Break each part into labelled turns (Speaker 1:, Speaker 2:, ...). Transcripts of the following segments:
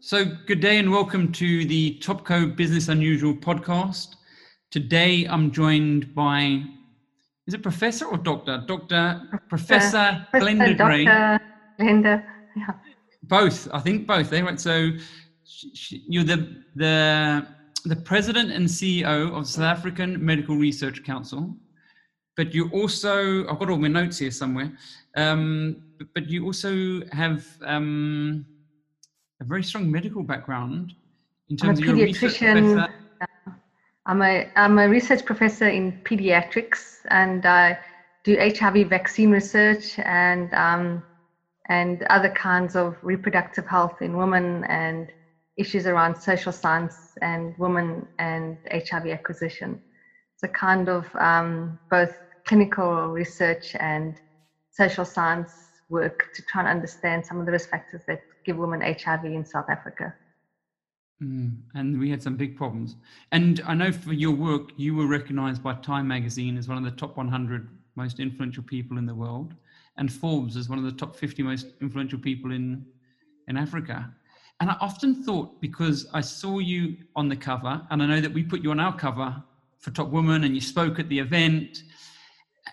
Speaker 1: So, good day and welcome to the Topco Business Unusual podcast. Today I'm joined by, is it professor or doctor? Doctor, Professor,
Speaker 2: Professor
Speaker 1: Glenda Gray.
Speaker 2: Glenda, yeah.
Speaker 1: Both, I think both. They right. So, you're the the the president and CEO of South African Medical Research Council, but you also I've got all my notes here somewhere. Um, but, but you also have um, a very strong medical background in
Speaker 2: I'm a
Speaker 1: terms of your research
Speaker 2: pediatrician.
Speaker 1: professor.
Speaker 2: I'm a, I'm a research professor in pediatrics and I do HIV vaccine research and, um, and other kinds of reproductive health in women and issues around social science and women and HIV acquisition. It's a kind of um, both clinical research and social science work to try and understand some of the risk factors that give women HIV in South Africa.
Speaker 1: Mm, and we had some big problems. And I know for your work, you were recognized by Time magazine as one of the top 100 most influential people in the world, and Forbes as one of the top 50 most influential people in, in Africa. And I often thought, because I saw you on the cover, and I know that we put you on our cover for Top Woman, and you spoke at the event,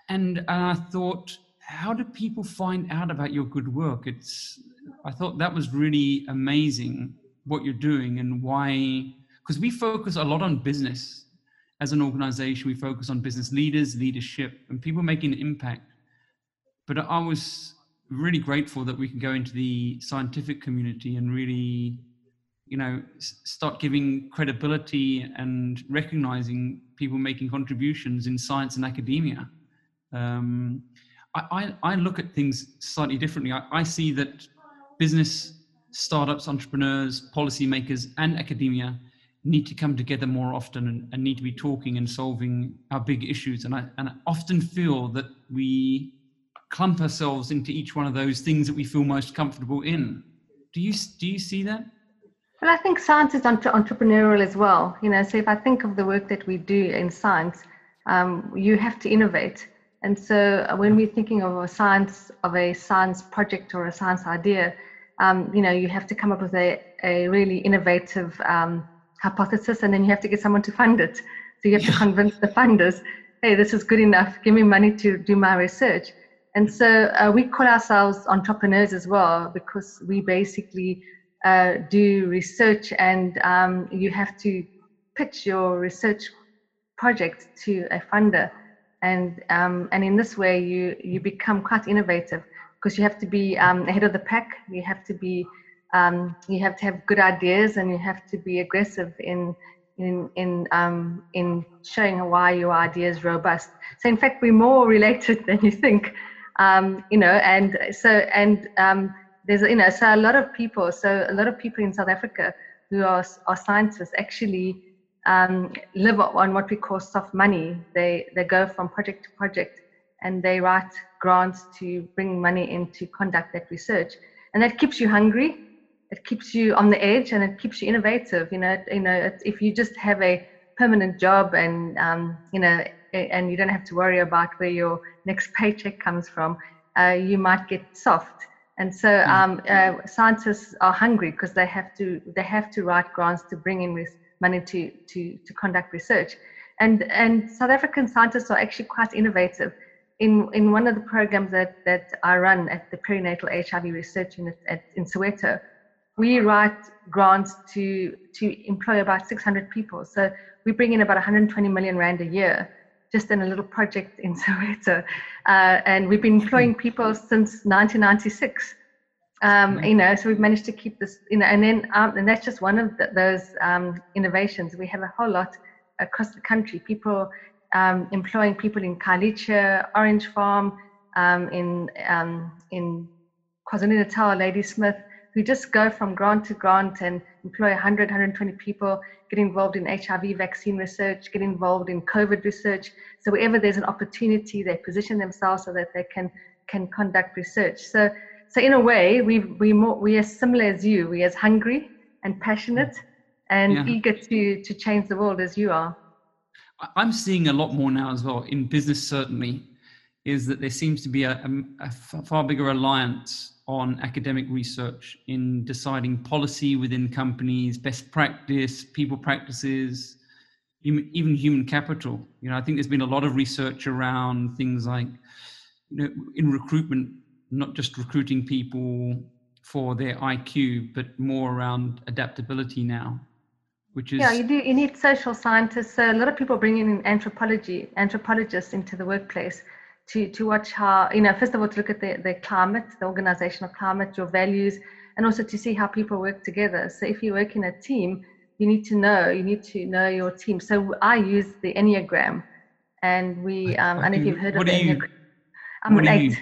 Speaker 1: and, I thought, how do people find out about your good work? It's, I thought that was really amazing what you're doing and why because we focus a lot on business. As an organization we focus on business leaders leadership and people making an impact. But i was really grateful that we can go into the scientific community and really you know start giving credibility and recognizing people making contributions in science and academia um, I, I, I look at things slightly differently I, I see that business startups, entrepreneurs, policymakers, and academia need to come together more often and, and, need to be talking and solving our big issues. And I, and I often feel that we clump ourselves into each one of those things that we feel most comfortable in. Do you do you see that?
Speaker 2: Well, I think science is entre- entrepreneurial as well. You know, so if I think of the work that we do in science, um, you have to innovate. And so uh, when we're thinking of a science of a science project or a science idea, um, you know, you have to come up with a, a really innovative um, hypothesis and then you have to get someone to fund it. So you have to convince the funders, hey, this is good enough, give me money to do my research. And so uh, we call ourselves entrepreneurs as well because we basically uh, do research and um, you have to pitch your research project to a funder. And, um, and in this way, you, you become quite innovative because you have to be um, ahead of the pack. You have to be, um, you have to have good ideas, and you have to be aggressive in in in um, in showing why your idea is robust. So in fact, we're more related than you think, um, you know. And so and um, there's you know so a lot of people, so a lot of people in South Africa who are are scientists actually um, live on what we call soft money. They they go from project to project and they write grants to bring money in to conduct that research. And that keeps you hungry, it keeps you on the edge, and it keeps you innovative. You know, you know, if you just have a permanent job and um, you know, and you don't have to worry about where your next paycheck comes from, uh, you might get soft. And so um, uh, scientists are hungry because they have to they have to write grants to bring in money to to to conduct research. And and South African scientists are actually quite innovative in, in one of the programs that, that I run at the Perinatal HIV Research Unit at, in Soweto, we write grants to, to employ about 600 people. So we bring in about 120 million Rand a year just in a little project in Soweto. Uh, and we've been employing people since 1996. Um, you know, so we've managed to keep this, you know, and then, um, and that's just one of the, those um, innovations. We have a whole lot across the country. People um, employing people in Khayelitsha, Orange Farm, um, in um, in KwaZulu-Natal, Ladysmith, who just go from grant to grant and employ 100, 120 people, get involved in HIV vaccine research, get involved in COVID research. So wherever there's an opportunity, they position themselves so that they can can conduct research. So so in a way, we we more we are similar as you. We are as hungry and passionate and yeah. eager to to change the world as you are.
Speaker 1: I'm seeing a lot more now as well in business, certainly. is that there seems to be a, a, a far bigger reliance on academic research in deciding policy within companies, best practice, people practices, even human capital. You know, I think there's been a lot of research around things like, you know, in recruitment, not just recruiting people for their IQ, but more around adaptability now, which is
Speaker 2: yeah, you do. You need social scientists. So a lot of people bring in anthropology, anthropologists into the workplace to to watch how you know first of all to look at the the climate, the organizational climate, your values, and also to see how people work together. So if you work in a team, you need to know you need to know your team. So I use the enneagram, and we um, I don't know if you've heard
Speaker 1: what
Speaker 2: of the
Speaker 1: enneagram.
Speaker 2: I'm an eight.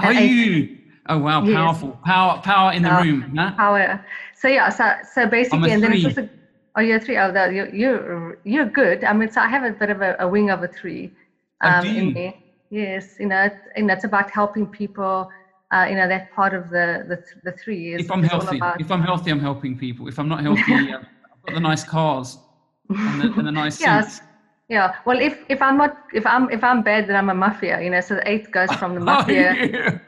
Speaker 1: Are you? Oh wow,
Speaker 2: Yes.
Speaker 1: powerful, power, power in the
Speaker 2: Power.
Speaker 1: room. Huh?
Speaker 2: Power. So yeah, so so basically, and then it's also oh you're three. Oh, that you're you're you're good. I mean, so I have a bit of a, a wing of a three um,
Speaker 1: do
Speaker 2: in
Speaker 1: you?
Speaker 2: me. Yes, you know, and that's about helping people. Uh, you know, that part of the the, the three is,
Speaker 1: If I'm
Speaker 2: is
Speaker 1: healthy,
Speaker 2: about
Speaker 1: if I'm healthy, I'm helping people. If I'm not healthy, I've I've got the nice cars and the, and the nice
Speaker 2: Yes.
Speaker 1: suits.
Speaker 2: Yeah. Well, if if I'm not if I'm if I'm bad, then I'm a mafia. You know, so the eight goes from the
Speaker 1: Oh,
Speaker 2: mafia.
Speaker 1: yeah.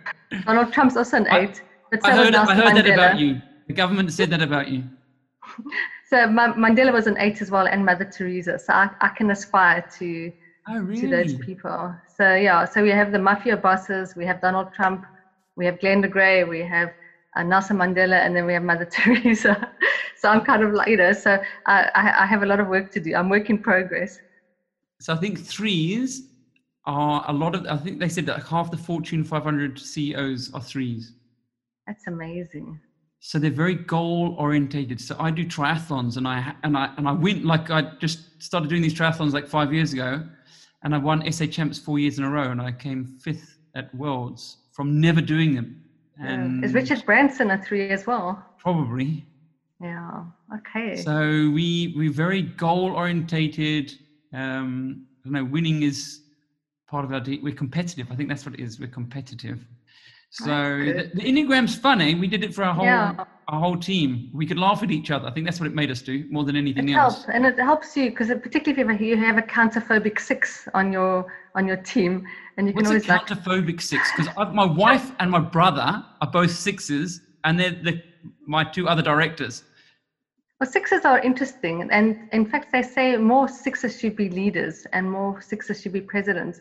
Speaker 2: Donald Trump's also an
Speaker 1: I-
Speaker 2: eight. But
Speaker 1: I
Speaker 2: so was
Speaker 1: heard, I heard that about you. The government said that about you.
Speaker 2: So Ma- Mandela was an eight as well, and Mother Teresa. So I, I can aspire to
Speaker 1: Oh, really?
Speaker 2: to those people. So yeah, so we have the mafia bosses, we have Donald Trump, we have Glenda Gray, we have uh, Nelson Mandela, and then we have Mother Teresa. so I'm kind of like you know, so I, I, I have a lot of work to do. I'm work in progress.
Speaker 1: So I think threes are a lot of. I think they said that half the Fortune 500 CEOs are threes.
Speaker 2: That's amazing.
Speaker 1: So they're very goal orientated. So I do triathlons, and I and I and I win. Like I just started doing these triathlons like five years ago, and I won SA champs four years in a row, and I came fifth at Worlds from never doing them. And
Speaker 2: Is Richard Branson a three as well?
Speaker 1: probably
Speaker 2: Yeah. Okay.
Speaker 1: So we we're very goal orientated. Um, I don't know. Winning is part of our. D- we're competitive. I think that's what it is. We're competitive. So the, the enneagram's funny. We did it for our whole
Speaker 2: Yeah.
Speaker 1: our whole team. We could laugh at each other. I think that's what it made us do more than anything
Speaker 2: It
Speaker 1: else.
Speaker 2: helps, and it helps you because particularly if you have, a counterphobic six on your on your team, and you can
Speaker 1: What's a
Speaker 2: always like
Speaker 1: counterphobic six? Because my wife and my brother are both sixes, and they're the my two other directors.
Speaker 2: Well, sixes are interesting, and in fact, they say more sixes should be leaders and more sixes should be presidents.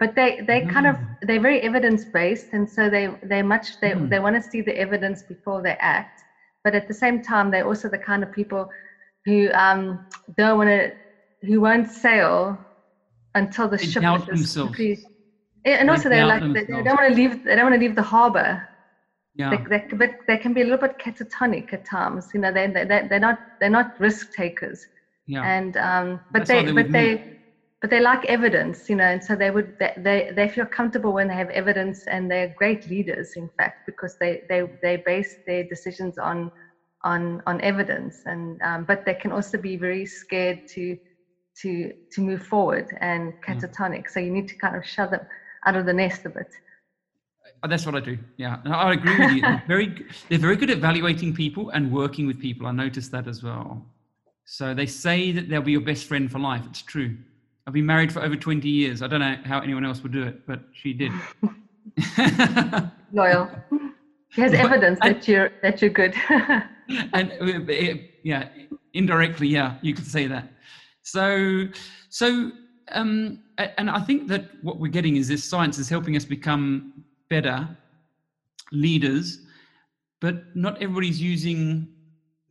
Speaker 2: But they they kind of
Speaker 1: Mm.
Speaker 2: they're very evidence based, and so they they much they
Speaker 1: Mm.
Speaker 2: they want to see the evidence before they act. But at the same time, they're also the kind of people who um, don't want to who won't sail until the
Speaker 1: They
Speaker 2: ship is
Speaker 1: themselves.
Speaker 2: and
Speaker 1: They
Speaker 2: also they're like they, they don't want to leave they don't want to leave the harbor
Speaker 1: Yeah.
Speaker 2: they, they, but they can be a little bit catatonic at times. You know, they, they, they- they're not they're not risk takers,
Speaker 1: yeah.
Speaker 2: and um, but
Speaker 1: That's
Speaker 2: they
Speaker 1: they're
Speaker 2: but they but they like evidence. You know, and so they would they, they they feel comfortable when they have evidence, and they're great leaders, in fact, because they they they base their decisions on on on evidence, and um, but they can also be very scared to to to move forward and catatonic. So you need to kind of shove them out of the nest a bit.
Speaker 1: Uh, That's what I do. Yeah, I agree with you. They're very, they're very good at evaluating people and working with people. I noticed that as well. So they say that they'll be your best friend for life. It's true. I've been married for over 20 years. I don't know how anyone else would do it, but she did.
Speaker 2: Loyal. She has
Speaker 1: But-
Speaker 2: evidence
Speaker 1: and-
Speaker 2: that you're that you're good.
Speaker 1: and uh, it- yeah, indirectly, yeah, you could say that. So, so, um, and I think that what we're getting is this science is helping us become better leaders, but not everybody's using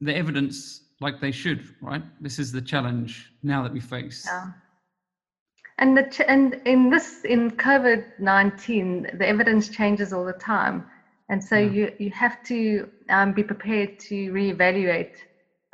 Speaker 1: the evidence like they should, right? This is the challenge now that we face.
Speaker 2: Yeah. And the ch- and in this in COVID nineteen, the evidence changes all the time, and so
Speaker 1: Yeah.
Speaker 2: you you have to um, be prepared to reevaluate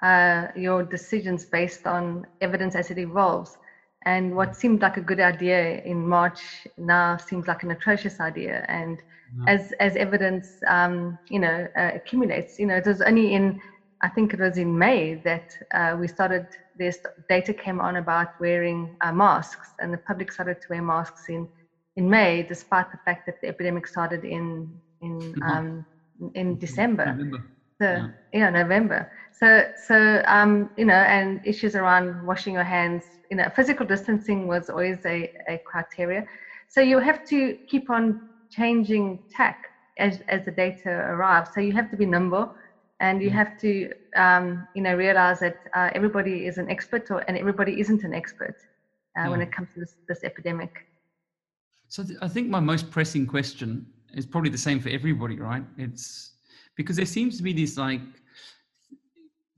Speaker 2: uh, your decisions based on evidence as it evolves. And what seemed like a good idea in March now seems like an atrocious idea. And
Speaker 1: Yeah.
Speaker 2: as as evidence, um, you know, uh, accumulates, you know, it was only in I think it was in May that uh, we started, this data came on about wearing uh, masks, and the public started to wear masks in, in May, despite the fact that the epidemic started in, in, um, in December.
Speaker 1: November.
Speaker 2: So,
Speaker 1: Yeah.
Speaker 2: yeah. November. So, so um, you know, and issues around washing your hands, you know, physical distancing was always a, a criteria. So you have to keep on changing tack as, as the data arrives. So you have to be nimble and you mm. have to, um, you know, realize that uh, everybody is an expert or, and everybody isn't an expert uh, when it comes to this, this epidemic.
Speaker 1: So th- I think my most pressing question is probably the same for everybody, right? It's because there seems to be these like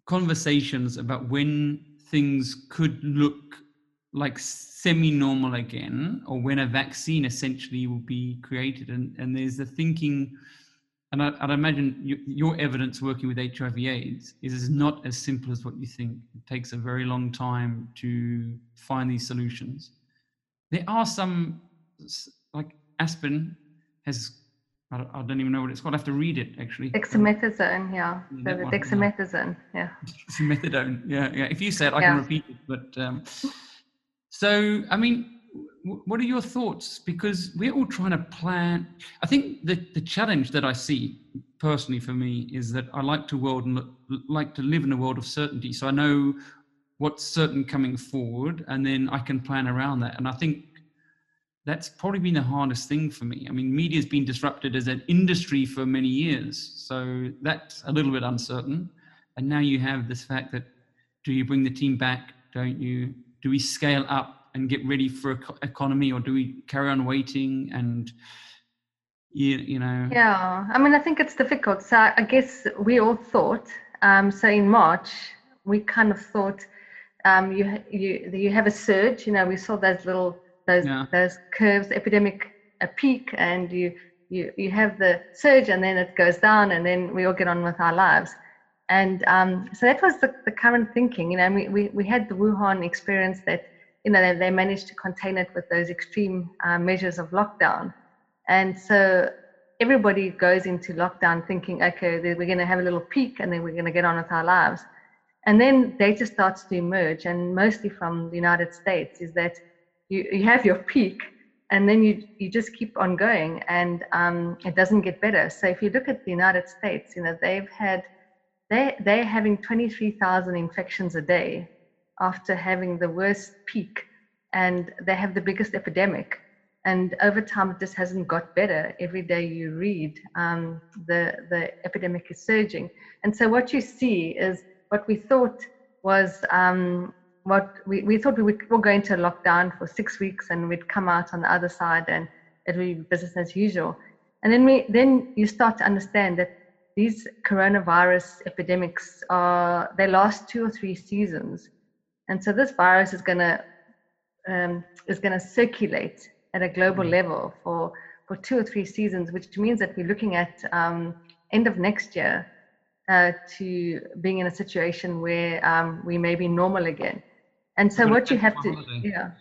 Speaker 1: conversations about when things could look like semi-normal again or when a vaccine essentially will be created and, and there's the thinking and I, would imagine you, your evidence working with hiv aids is, is not as simple as what you think. It takes a very long time to find these solutions. There are some like aspirin has I don't, I don't, even know what it's called. I have to read it actually.
Speaker 2: Dexamethasone, yeah. yeah so the dexamethasone, yeah.
Speaker 1: Dexamethasone, yeah, yeah. If you say it, I yeah. can repeat it. But um, so, I mean, what are your thoughts? Because we're all trying to plan. I think the the challenge that I see personally for me is that I like to world and like to live in a world of certainty. So I know what's certain coming forward, and then I can plan around that. And I think that's probably been the hardest thing for me. I mean, media's been disrupted as an industry for many years, so that's a little bit uncertain. And now you have this fact that do you bring the team back? Don't you? Do we scale up and get ready for economy, or do we carry on waiting and you, you know?
Speaker 2: Yeah, I mean, I think it's difficult. So I guess we all thought. Um, so in March, we kind of thought um, you you you have a surge. You know, we saw those little those yeah. those curves, epidemic a peak, and you you you have the surge, and then it goes down, and then we all get on with our lives. And um, so that was the, the current thinking. You know, we, we we had the Wuhan experience that you know they, they managed to contain it with those extreme uh, measures of lockdown, and so everybody goes into lockdown thinking, okay, we're going to have a little peak, and then we're going to get on with our lives. And then data starts to emerge, and mostly from the United States, is that you, you have your peak and then you, you just keep on going and um, it doesn't get better. So if you look at the United States, you know, they've had, they, they're having 23,000 infections a day after having the worst peak and they have the biggest epidemic. And over time, it just hasn't got better. Every day you read, um, the, the epidemic is surging. And so what you see is what we thought was um, what we, we thought we would, were going to lockdown for six weeks and we'd come out on the other side and it would be business as usual. And then we then you start to understand that these coronavirus epidemics are they last two or three seasons, and so this virus is gonna um, is gonna circulate at a global mm. level for for two or three seasons, which means that we're looking at um, end of next year uh, to being in a situation where um, we may be normal again. And so what you have to, holiday. yeah.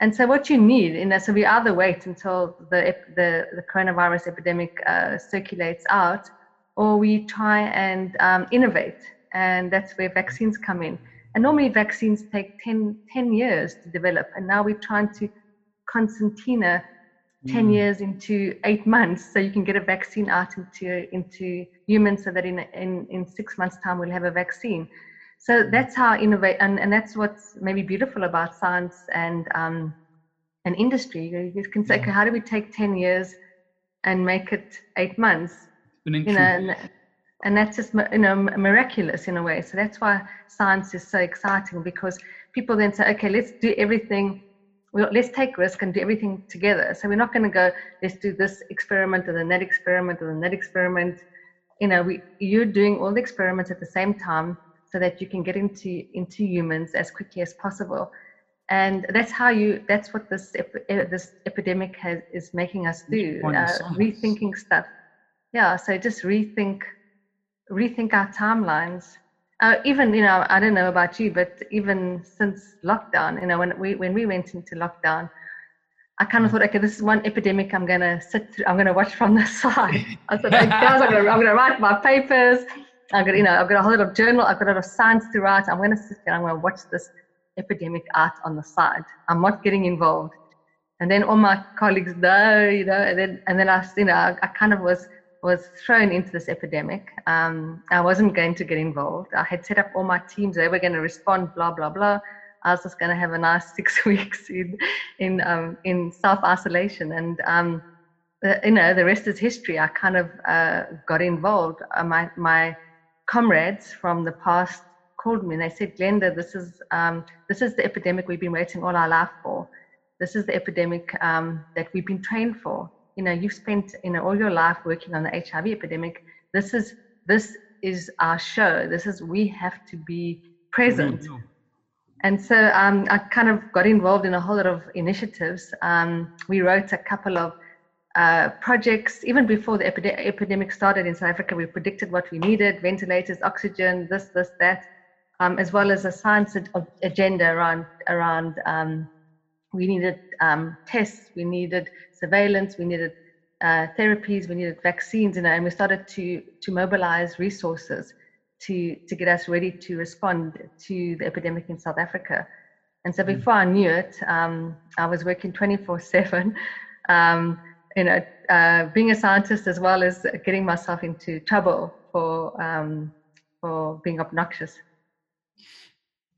Speaker 2: And so what you need, in that, so we either wait until the the, the coronavirus epidemic uh, circulates out, or we try and um, innovate, and that's where vaccines come in. And normally vaccines take 10, 10 years to develop, and now we're trying to concertina 10 mm. years into eight months so you can get a vaccine out into into humans so that in in, in six months time we'll have a vaccine so that's how innovate, and, and that's what's maybe beautiful about science and um, and industry. You can say, okay, how do we take ten years and make it eight months? You know, and, and that's just you know miraculous in a way. So that's why science is so exciting because people then say, okay, let's do everything. Well, let's take risk and do everything together. So we're not going to go, let's do this experiment and then that experiment and then that experiment. You know, we you're doing all the experiments at the same time so that you can get into into humans as quickly as possible and that's how you that's what this this epidemic has is making us do uh, rethinking stuff yeah so just rethink rethink our timelines uh, even you know i don't know about you but even since lockdown you know when we when we went into lockdown I kind of mm. thought, okay, this is one epidemic I'm gonna sit through. I'm gonna watch from the side. I said, guys, I'm gonna, I'm gonna write my papers. I've got, you know, I've got a whole lot of journal, I've got a lot of science to write. I'm going to sit here, I'm going to watch this epidemic art on the side. I'm not getting involved. And then all my colleagues know, you know, and then, and then I, you know, I, I kind of was, was thrown into this epidemic. Um, I wasn't going to get involved. I had set up all my teams. They were going to respond, blah, blah, blah. I was just going to have a nice six weeks in in um, in self isolation, and um, the, you know the rest is history. I kind of uh, got involved. Uh, my my comrades from the past called me and they said, Glenda, this is um, this is the epidemic we've been waiting all our life for. This is the epidemic um, that we've been trained for. You know, you've spent you know all your life working on the HIV epidemic. This is this is our show. This is we have to be present. Mm-hmm. And so um, I kind of got involved in a whole lot of initiatives. Um, we wrote a couple of uh, projects even before the epide- epidemic started in South Africa. We predicted what we needed: ventilators, oxygen, this, this, that, um, as well as a science agenda around around. Um, we needed um, tests, we needed surveillance, we needed uh, therapies, we needed vaccines, you know, and we started to to mobilize resources to to get us ready to respond to the epidemic in South Africa. And so hmm. before I knew it, um, I was working 24/7, um, you know, uh, being a scientist as well as getting myself into trouble for um, for being obnoxious.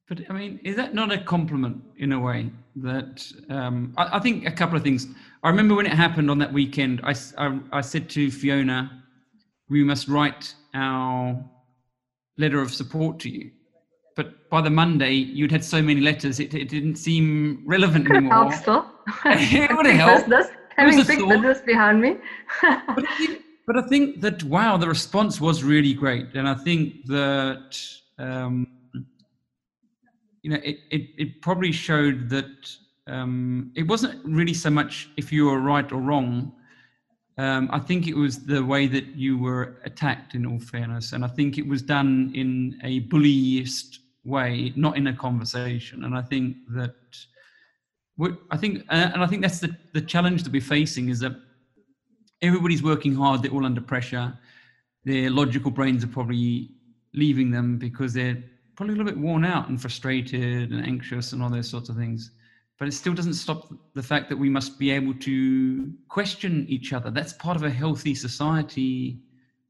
Speaker 1: But I mean, is that not a compliment in a way? That um, I, I, think a couple of things. I remember when it happened on that weekend. I, I, I said to Fiona, "We must write our letter of support to you. But by the Monday, you'd had so many letters, it, it didn't seem relevant
Speaker 2: Could
Speaker 1: anymore.
Speaker 2: Helped still.
Speaker 1: it would have helped.
Speaker 2: Business, having big business behind me.
Speaker 1: but, I think, but I think that, wow, the response was really great. And I think that, um, you know, it, it, it probably showed that um, it wasn't really so much if you were right or wrong, um, I think it was the way that you were attacked, in all fairness, and I think it was done in a bullyist way, not in a conversation. And I think that, I think, uh, and I think that's the the challenge that we're facing is that everybody's working hard. They're all under pressure. Their logical brains are probably leaving them because they're probably a little bit worn out and frustrated and anxious and all those sorts of things but it still doesn't stop the fact that we must be able to question each other. That's part of a healthy society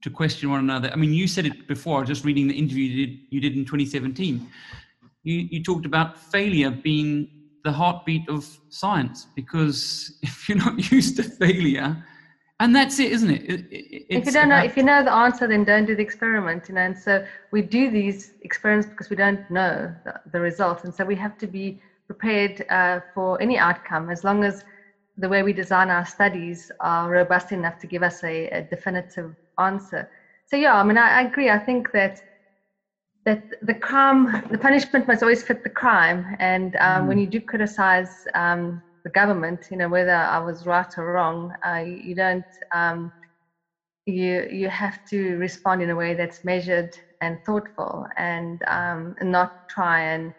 Speaker 1: to question one another. I mean, you said it before, just reading the interview you did, you did in 2017. You, you talked about failure being the heartbeat of science because if you're not used to failure, and that's it, isn't it? it,
Speaker 2: it if you don't know, if you know the answer, then don't do the experiment. You know, and so we do these experiments because we don't know the, the result, and so we have to be prepared uh, for any outcome as long as the way we design our studies are robust enough to give us a, a definitive answer. So yeah, I mean, I, I, agree. I think that that the crime, the punishment must always fit the crime. And um, mm. when you do criticize um, the government, you know, whether I was right or wrong, uh, you don't. Um, you you have to respond in a way that's measured and thoughtful, and, um, and not try and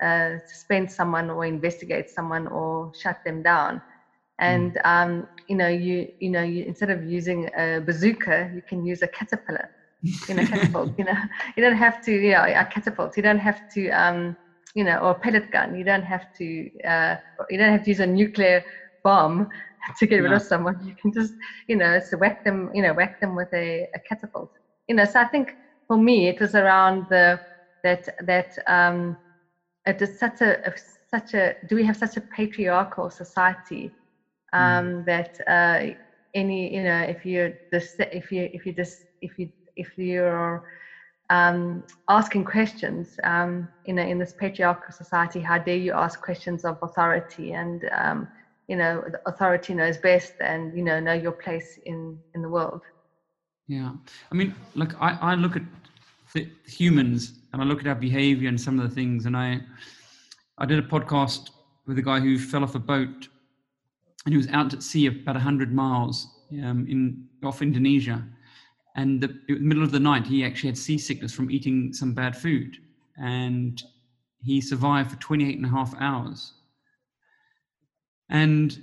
Speaker 2: uh, suspend someone or investigate someone or shut them down. And mm. um, you know, you you know, you, instead of using a bazooka, you can use a caterpillar. You know, catapult. you know, you don't have to. Yeah, you know, a catapult. You don't have to. Um, you know, or a pellet gun. You don't have to. Uh, you don't have to use a nuclear bomb to get rid of someone. You can just, you know, so whack them. You know, whack them with a, a catapult. You know, so I think for me, it was around the that that um, it is such a, such a do we have such a patriarchal society um, mm. that uh, any you know if you're this if you if you just if you if you're um, asking questions um, in a, in this patriarchal society how dare you ask questions of authority and um, you know authority knows best and you know know your place in in the world
Speaker 1: yeah i mean look i i look at humans and I look at our behavior and some of the things. And I, I did a podcast with a guy who fell off a boat and he was out at sea about 100 miles um, in off Indonesia. And the, middle of the night, he actually had seasickness from eating some bad food. And he survived for 28 and a half hours. And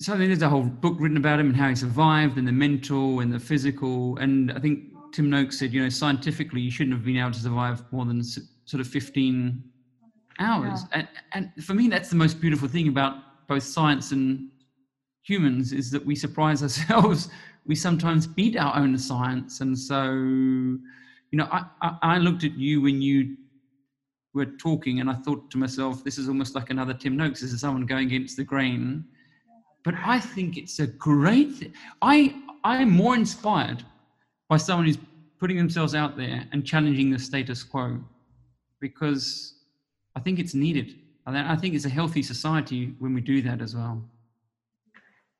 Speaker 1: so there's a whole book written about him and how he survived and the mental and the physical. And I think Tim Noakes said, you know, scientifically, you shouldn't have been able to survive more than sort of 15 hours. Yeah. And, and for me, that's the most beautiful thing about both science and humans is that we surprise ourselves. We sometimes beat our own science. And so, you know, I, I, I looked at you when you were talking, and I thought to myself, this is almost like another Tim Noakes. This is someone going against the grain. But I think it's a great thing. I I'm more inspired by someone who's putting themselves out there and challenging the status quo because I think it's needed. And I think it's a healthy society when we do that as well.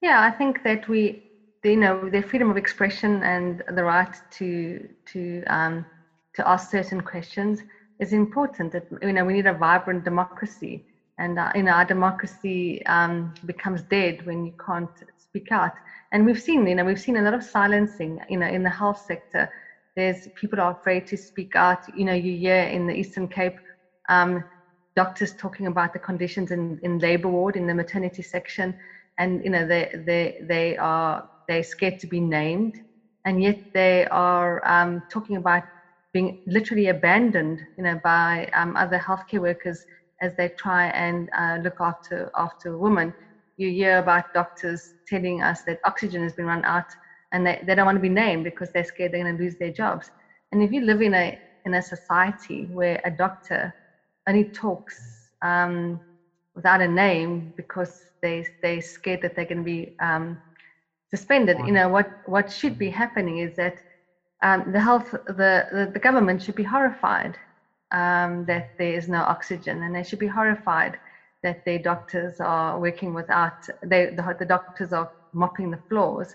Speaker 2: Yeah, I think that we, you know, their freedom of expression and the right to to um, to ask certain questions is important. That you know, we need a vibrant democracy, and uh, you know, our democracy um, becomes dead when you can't speak out. And we've seen, you know, we've seen a lot of silencing, you know, in the health sector. There's people are afraid to speak out. You know, you hear in the Eastern Cape. Um, doctors talking about the conditions in, in labor ward in the maternity section and you know they they they are they're scared to be named and yet they are um, talking about being literally abandoned you know by um, other healthcare workers as they try and uh, look after after women you hear about doctors telling us that oxygen has been run out and they, they don't want to be named because they're scared they're going to lose their jobs. And if you live in a in a society where a doctor only talks um, without a name because they they're scared that they're going to be um, suspended. You know what what should be happening is that um, the health the, the, the government should be horrified um, that there is no oxygen, and they should be horrified that their doctors are working without they the, the doctors are mopping the floors,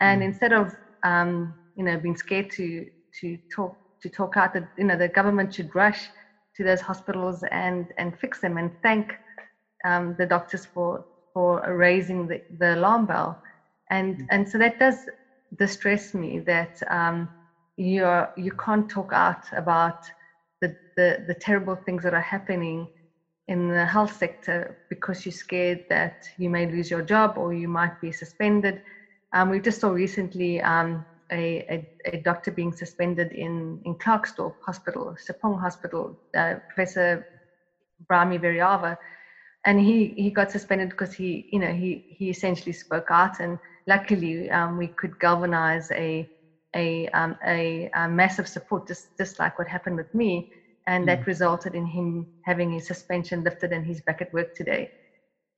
Speaker 2: and mm. instead of um, you know being scared to to talk to talk out that you know the government should rush to those hospitals and and fix them and thank um, the doctors for for raising the, the alarm bell and mm. and so that does distress me that um, you're you can't talk out about the, the the terrible things that are happening in the health sector because you're scared that you may lose your job or you might be suspended. Um, we just saw recently um, a, a, a, doctor being suspended in, in Klerksdorp Hospital, Tshepong Hospital, uh, Professor Ebrahim Variava. And he, he got suspended because he, you know, he, he essentially spoke out. And luckily, um, we could galvanize a, a, um, a, a, massive support, just, just like what happened with me. And mm. that resulted in him having his suspension lifted and he's back at work today.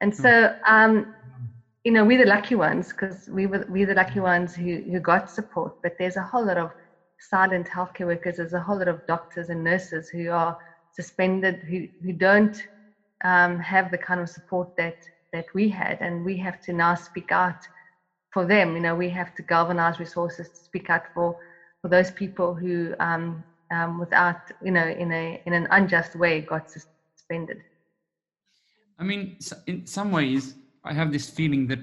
Speaker 2: And so, mm. um, you know, we're the lucky ones because we were we're the lucky ones who, who got support. But there's a whole lot of silent healthcare workers. There's a whole lot of doctors and nurses who are suspended, who who don't um, have the kind of support that that we had, and we have to now speak out for them. You know, we have to galvanize resources to speak out for for those people who, um, um, without you know, in a in an unjust way, got suspended.
Speaker 1: I mean, in some ways, I have this feeling that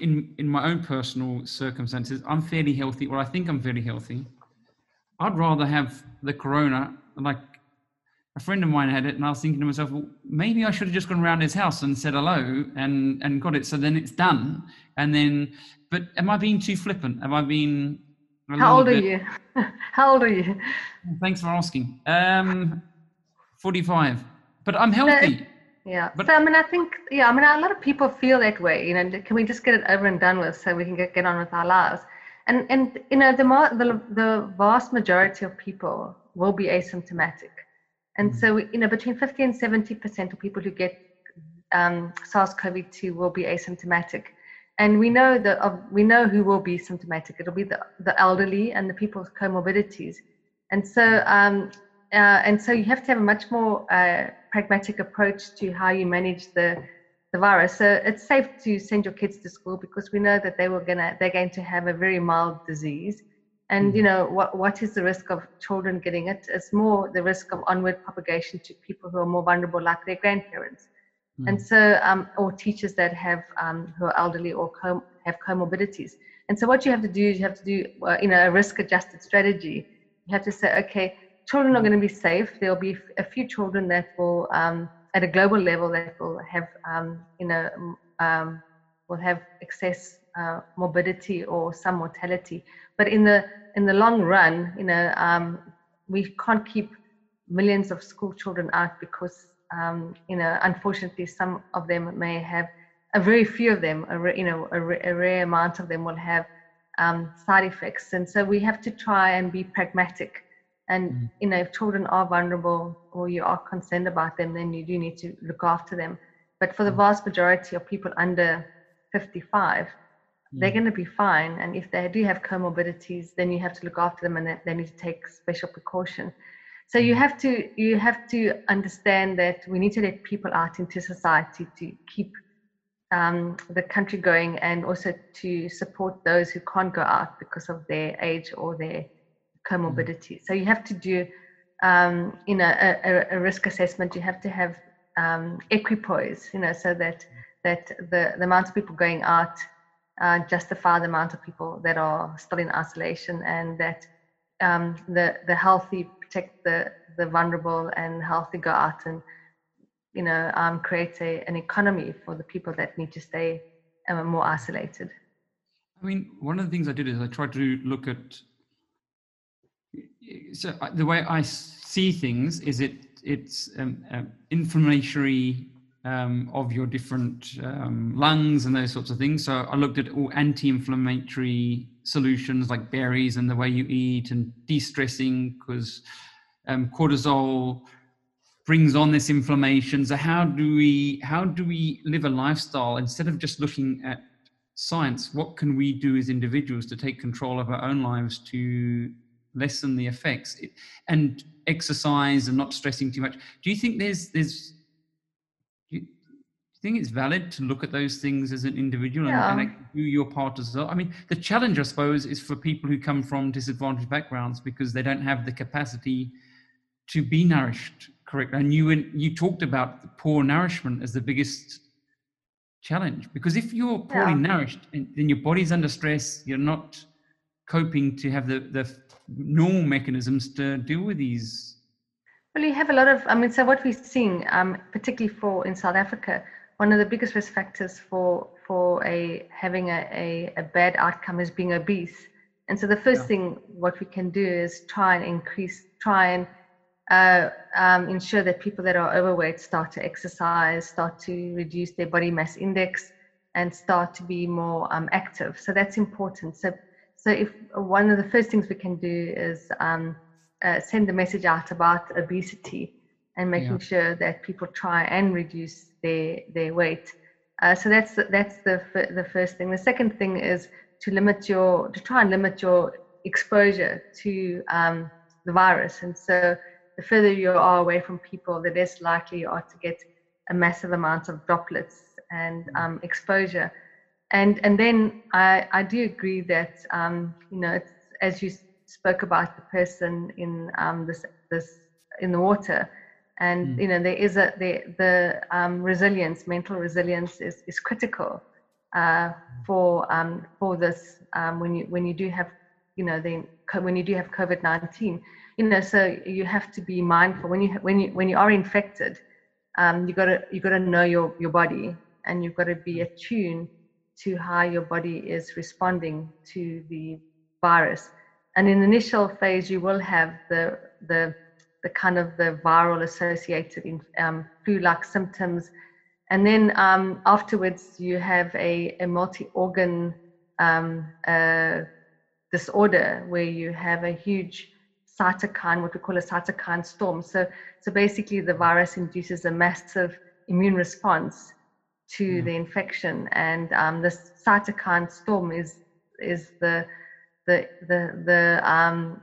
Speaker 1: in in my own personal circumstances, I'm fairly healthy, or I think I'm fairly healthy. I'd rather have the corona. Like a friend of mine had it, and I was thinking to myself, well, maybe I should have just gone around his house and said hello and and got it. So then it's done. And then, but am I being too flippant? Am I being?
Speaker 2: How old bit... are you? How old are you?
Speaker 1: Thanks for asking. Um, forty-five. But I'm healthy.
Speaker 2: Yeah. But, so I mean, I think yeah, I mean, a lot of people feel that way. You know, can we just get it over and done with so we can get, get on with our lives? And and you know, the the the vast majority of people will be asymptomatic, and mm-hmm. so you know, between 50 and 70 percent of people who get um, SARS-CoV-2 will be asymptomatic. And we know that uh, we know who will be symptomatic. It'll be the, the elderly and the people with comorbidities. And so um, uh, and so you have to have a much more uh, pragmatic approach to how you manage the the virus. So it's safe to send your kids to school because we know that they were gonna they're going to have a very mild disease. And you mm-hmm. know what what is the risk of children getting it? It's more the risk of onward propagation to people who are more vulnerable, like their grandparents. Mm. And so, um, or teachers that have um, who are elderly or com- have comorbidities. And so, what you have to do is you have to do, uh, you know, a risk-adjusted strategy. You have to say, okay, children are going to be safe. There'll be a few children that will, um, at a global level, that will have, um, you know, um, will have excess uh, morbidity or some mortality. But in the in the long run, you know, um, we can't keep millions of school children out because, um, you know, unfortunately, some of them may have a very few of them, a, you know, a, a rare amount of them will have um, side effects, and so we have to try and be pragmatic And
Speaker 1: Mm.
Speaker 2: you know, if children are vulnerable or you are concerned about them, then you do need to look after them. But for the
Speaker 1: Mm.
Speaker 2: vast majority of people under 55, they're
Speaker 1: Mm.
Speaker 2: going to be fine. And if they do have comorbidities, then you have to look after them and they, need to take special precaution. So you
Speaker 1: Mm.
Speaker 2: have to you have to understand that we need to let people out into society to keep um, the country going and also to support those who can't go out because of their age or their comorbidity. So you have to do um, you know a, a, a risk assessment. You have to have um, equipoise, you know, so that that the, the amount of people going out uh, justify the amount of people that are still in isolation and that um, the the healthy protect the the vulnerable and healthy go out and you know um, create a, an economy for the people that need to stay um, more isolated.
Speaker 1: I mean, one of the things I did is I tried to look at. So the way I see things is it it's um, um, inflammatory um, of your different um, lungs and those sorts of things. So I looked at all anti-inflammatory solutions like berries and the way you eat and de-stressing because um, cortisol brings on this inflammation. So how do we how do we live a lifestyle instead of just looking at science? What can we do as individuals to take control of our own lives to lessen the effects It- and exercise and not stressing too much? Do you think there's there's do you, do you think it's valid to look at those things as an individual and, and do your part as well? I mean, the challenge, I suppose, is for people who come from disadvantaged backgrounds because they don't have the capacity to be nourished correctly. And you and you talked about poor nourishment as the biggest challenge because if you're poorly
Speaker 2: Yeah.
Speaker 1: nourished and then your body's under stress, you're not coping to have the the normal mechanisms to deal with these.
Speaker 2: Well, you have a lot of, I mean, so what we're seeing, um, particularly for in South Africa, one of the biggest risk factors for for a having a, a, a bad outcome is being obese. And so the first
Speaker 1: Yeah.
Speaker 2: thing what we can do is try and increase, try and uh, um, ensure that people that are overweight start to exercise, start to reduce their body mass index, and start to be more um, active. So that's important. So, so if one of the first things we can do is um, uh, send the message out about obesity and making
Speaker 1: Yeah.
Speaker 2: sure that people try and reduce their their weight. Uh, so that's the, that's the the first thing. The second thing is to limit your to try and limit your exposure to um, the virus. And so the further you are away from people, the less likely you are to get a massive amount of droplets and um, exposure. And and then I, I do agree that um, you know it's, as you spoke about the person in um, this this in the water, and
Speaker 1: Mm.
Speaker 2: you know there is a the the um, resilience, mental resilience is is critical uh, for um, for this um, when you when you do have you know then when you do have COVID nineteen you know so you have to be mindful. When you when you when you are infected um, you got to you got to know your your body and you've got to be attuned to how your body is responding to the virus. And in the initial phase you will have the the the kind of the viral associated in, um, flu-like symptoms and then um, afterwards you have a, a multi-organ um, uh, disorder where you have a huge cytokine, what we call a cytokine storm. So, so basically, the virus induces a massive immune response to
Speaker 1: Yeah.
Speaker 2: the infection, and um, this cytokine storm is is the the the the um,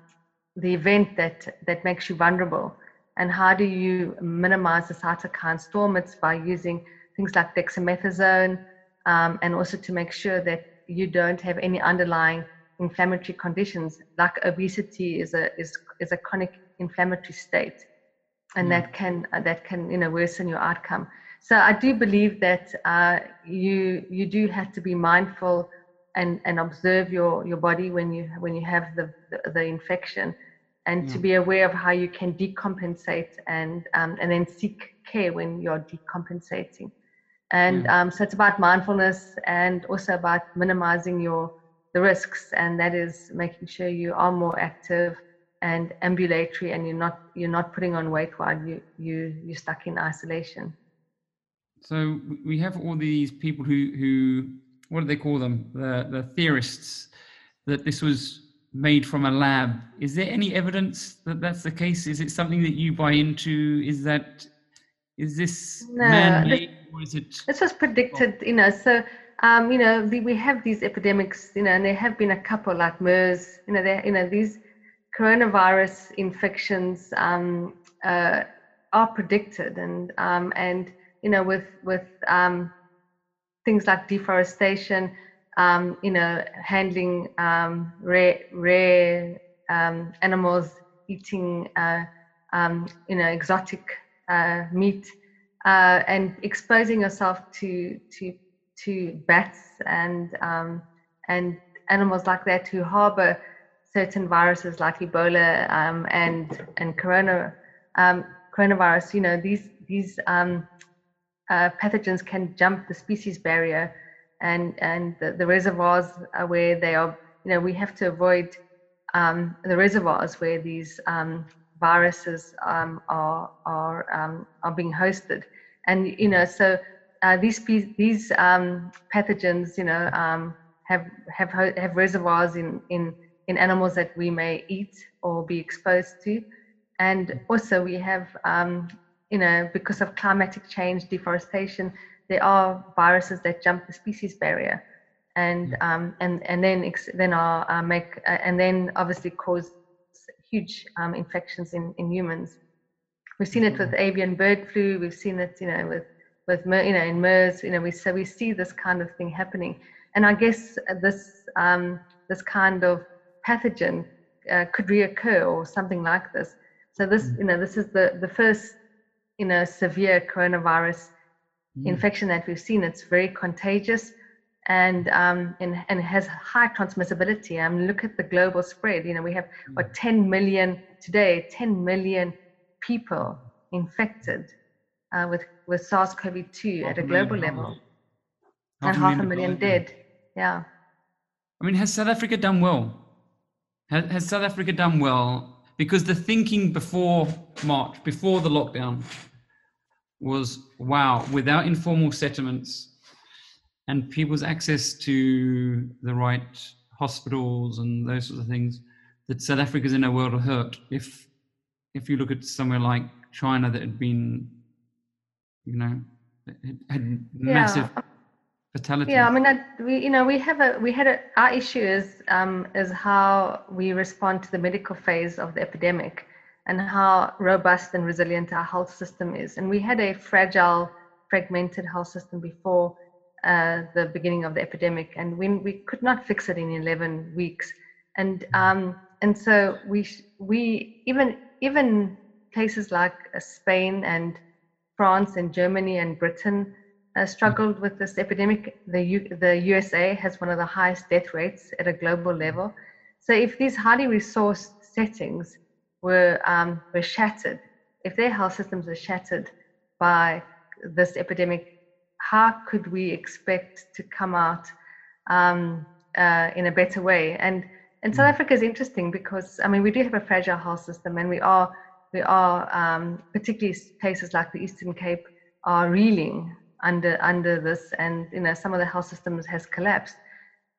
Speaker 2: the event that that makes you vulnerable. And how do you minimize the cytokine storm? It's by using things like dexamethasone, um, and also to make sure that you don't have any underlying inflammatory conditions like obesity is a is is a chronic inflammatory state and
Speaker 1: Mm.
Speaker 2: that can uh, that can you know worsen your outcome so i do believe that uh, you you do have to be mindful and and observe your your body when you when you have the the, the infection and to be aware of how you can decompensate and um, and then seek care when you're decompensating and
Speaker 1: Yeah.
Speaker 2: um, so it's about mindfulness and also about minimizing your the risks and that is making sure you are more active and ambulatory and you're not you're not putting on weight while you you you're stuck in isolation
Speaker 1: So we have all these people who who what do they call them? The the theorists that this was made from a lab. Is there any evidence that that's the case? Is it something that you buy into? Is that is this
Speaker 2: No,
Speaker 1: man-made or is it?
Speaker 2: This was predicted, you know, so, um, you know, we, we have these epidemics, you know, and there have been a couple like MERS, you know, there, you know, these coronavirus infections um, uh, are predicted and, um, and, you know, with, with um, things like deforestation, um, you know, handling um, rare, rare um, animals, eating, uh, um, you know, exotic uh, meat, uh, and exposing yourself to to to bats and um, and animals like that who harbor certain viruses like Ebola um, and and corona coronavirus. You know, these these uh, pathogens can jump the species barrier, and and the, the reservoirs are where they are. You know, we have to avoid um, the reservoirs where these um, viruses um, are are um, are being hosted, and you know, so uh, these these um, pathogens, you know, um, have have have reservoirs in in in animals that we may eat or be exposed to, and also we have, um, you know, because of climatic change, deforestation, there are viruses that jump the species barrier, and um, and and then ex- then are uh, make uh, and then obviously cause huge um, infections in, in humans. We've seen it with avian bird flu. We've seen it, you know, with with you know in MERS. You know, we so we see this kind of thing happening, and I guess this um, this kind of pathogen uh, could reoccur or something like this. So this, you know, this is the the first, you know, severe coronavirus infection that we've seen. It's very contagious and um, and and has high transmissibility. I mean, look at the global spread. You know, we have what 10 million today, 10 million people infected uh, with with SARS-CoV-2
Speaker 1: Half
Speaker 2: at
Speaker 1: a
Speaker 2: global
Speaker 1: million
Speaker 2: level,
Speaker 1: died.
Speaker 2: and half a million dead. Yeah.
Speaker 1: I mean, has South Africa done well? Has, has South Africa done well? Because the thinking before March, before the lockdown, was wow, without informal settlements and people's access to the right hospitals and those sorts of things, that South Africa's in a world of hurt. If if you look at somewhere like China that had been, you know, had- had massive fatalities.
Speaker 2: Yeah, I mean, that we, you know, we have a, we had a, our issue is, um, is how we respond to the medical phase of the epidemic and how robust and resilient our health system is. And we had a fragile, fragmented health system before uh, the beginning of the epidemic, and when we could not fix it in 11 weeks. And, um, and so we, we, even, even places like uh, Spain and France and Germany and Britain uh, struggled with this epidemic. The, U- the USA has one of the highest death rates at a global level. So if these highly resourced settings were, um, were shattered, if their health systems are shattered by this epidemic, how could we expect to come out um, uh, in a better way? And and South Africa is interesting because I mean we do have a fragile health system, and we are we are um, particularly places like the Eastern Cape are reeling under under this, and you know some of the health systems has collapsed.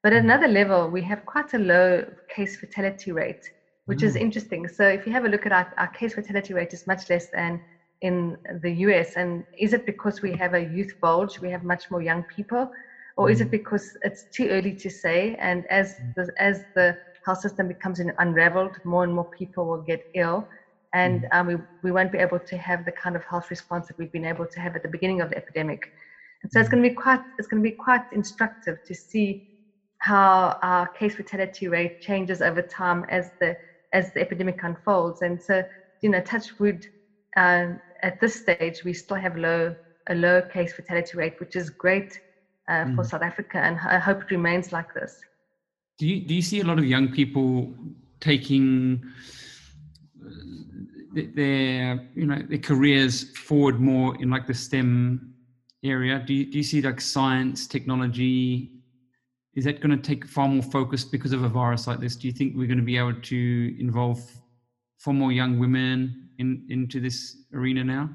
Speaker 2: But at another level, we have quite a low case fatality rate, which is mm. interesting. So if you have a look at our, our case fatality rate is much less than in the US. And is it because we have a youth bulge? We have much more young people, or is it mm. because it's too early to say? And as mm. the as the health system becomes unraveled, more and more people will get ill, and um, we we won't be able to have the kind of health response that we've been able to have at the beginning of the epidemic. And so it's going to be quite it's going to be quite instructive to see how our case fatality rate changes over time as the as the epidemic unfolds. And so, you know, touch wood, um, at this stage, we still have low a low case fatality rate, which is great uh, for South Africa, and I hope it remains like this.
Speaker 1: Do you do you see a lot of young people taking uh, their you know their careers forward more in like the STEM area? Do you, do you see like science, technology? Is that going to take far more focus because of a virus like this? Do you think we're going to be able to involve far more young women in into this arena now?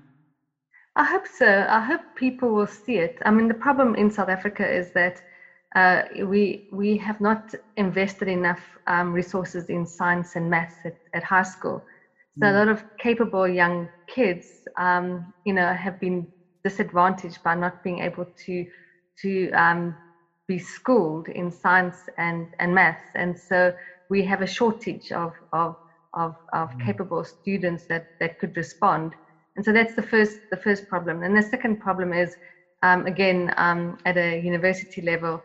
Speaker 2: I hope so. I hope people will see it. I mean, the problem in South Africa is that uh, we we have not invested enough um, resources in science and maths at, at high school. So mm. a lot of capable young kids, um, you know, have been disadvantaged by not being able to to um, be schooled in science and, and maths. And so we have a shortage of, of, of, of mm. capable students that, that could respond. And so that's the first, the first problem. And the second problem is, um, again, um, at a university level,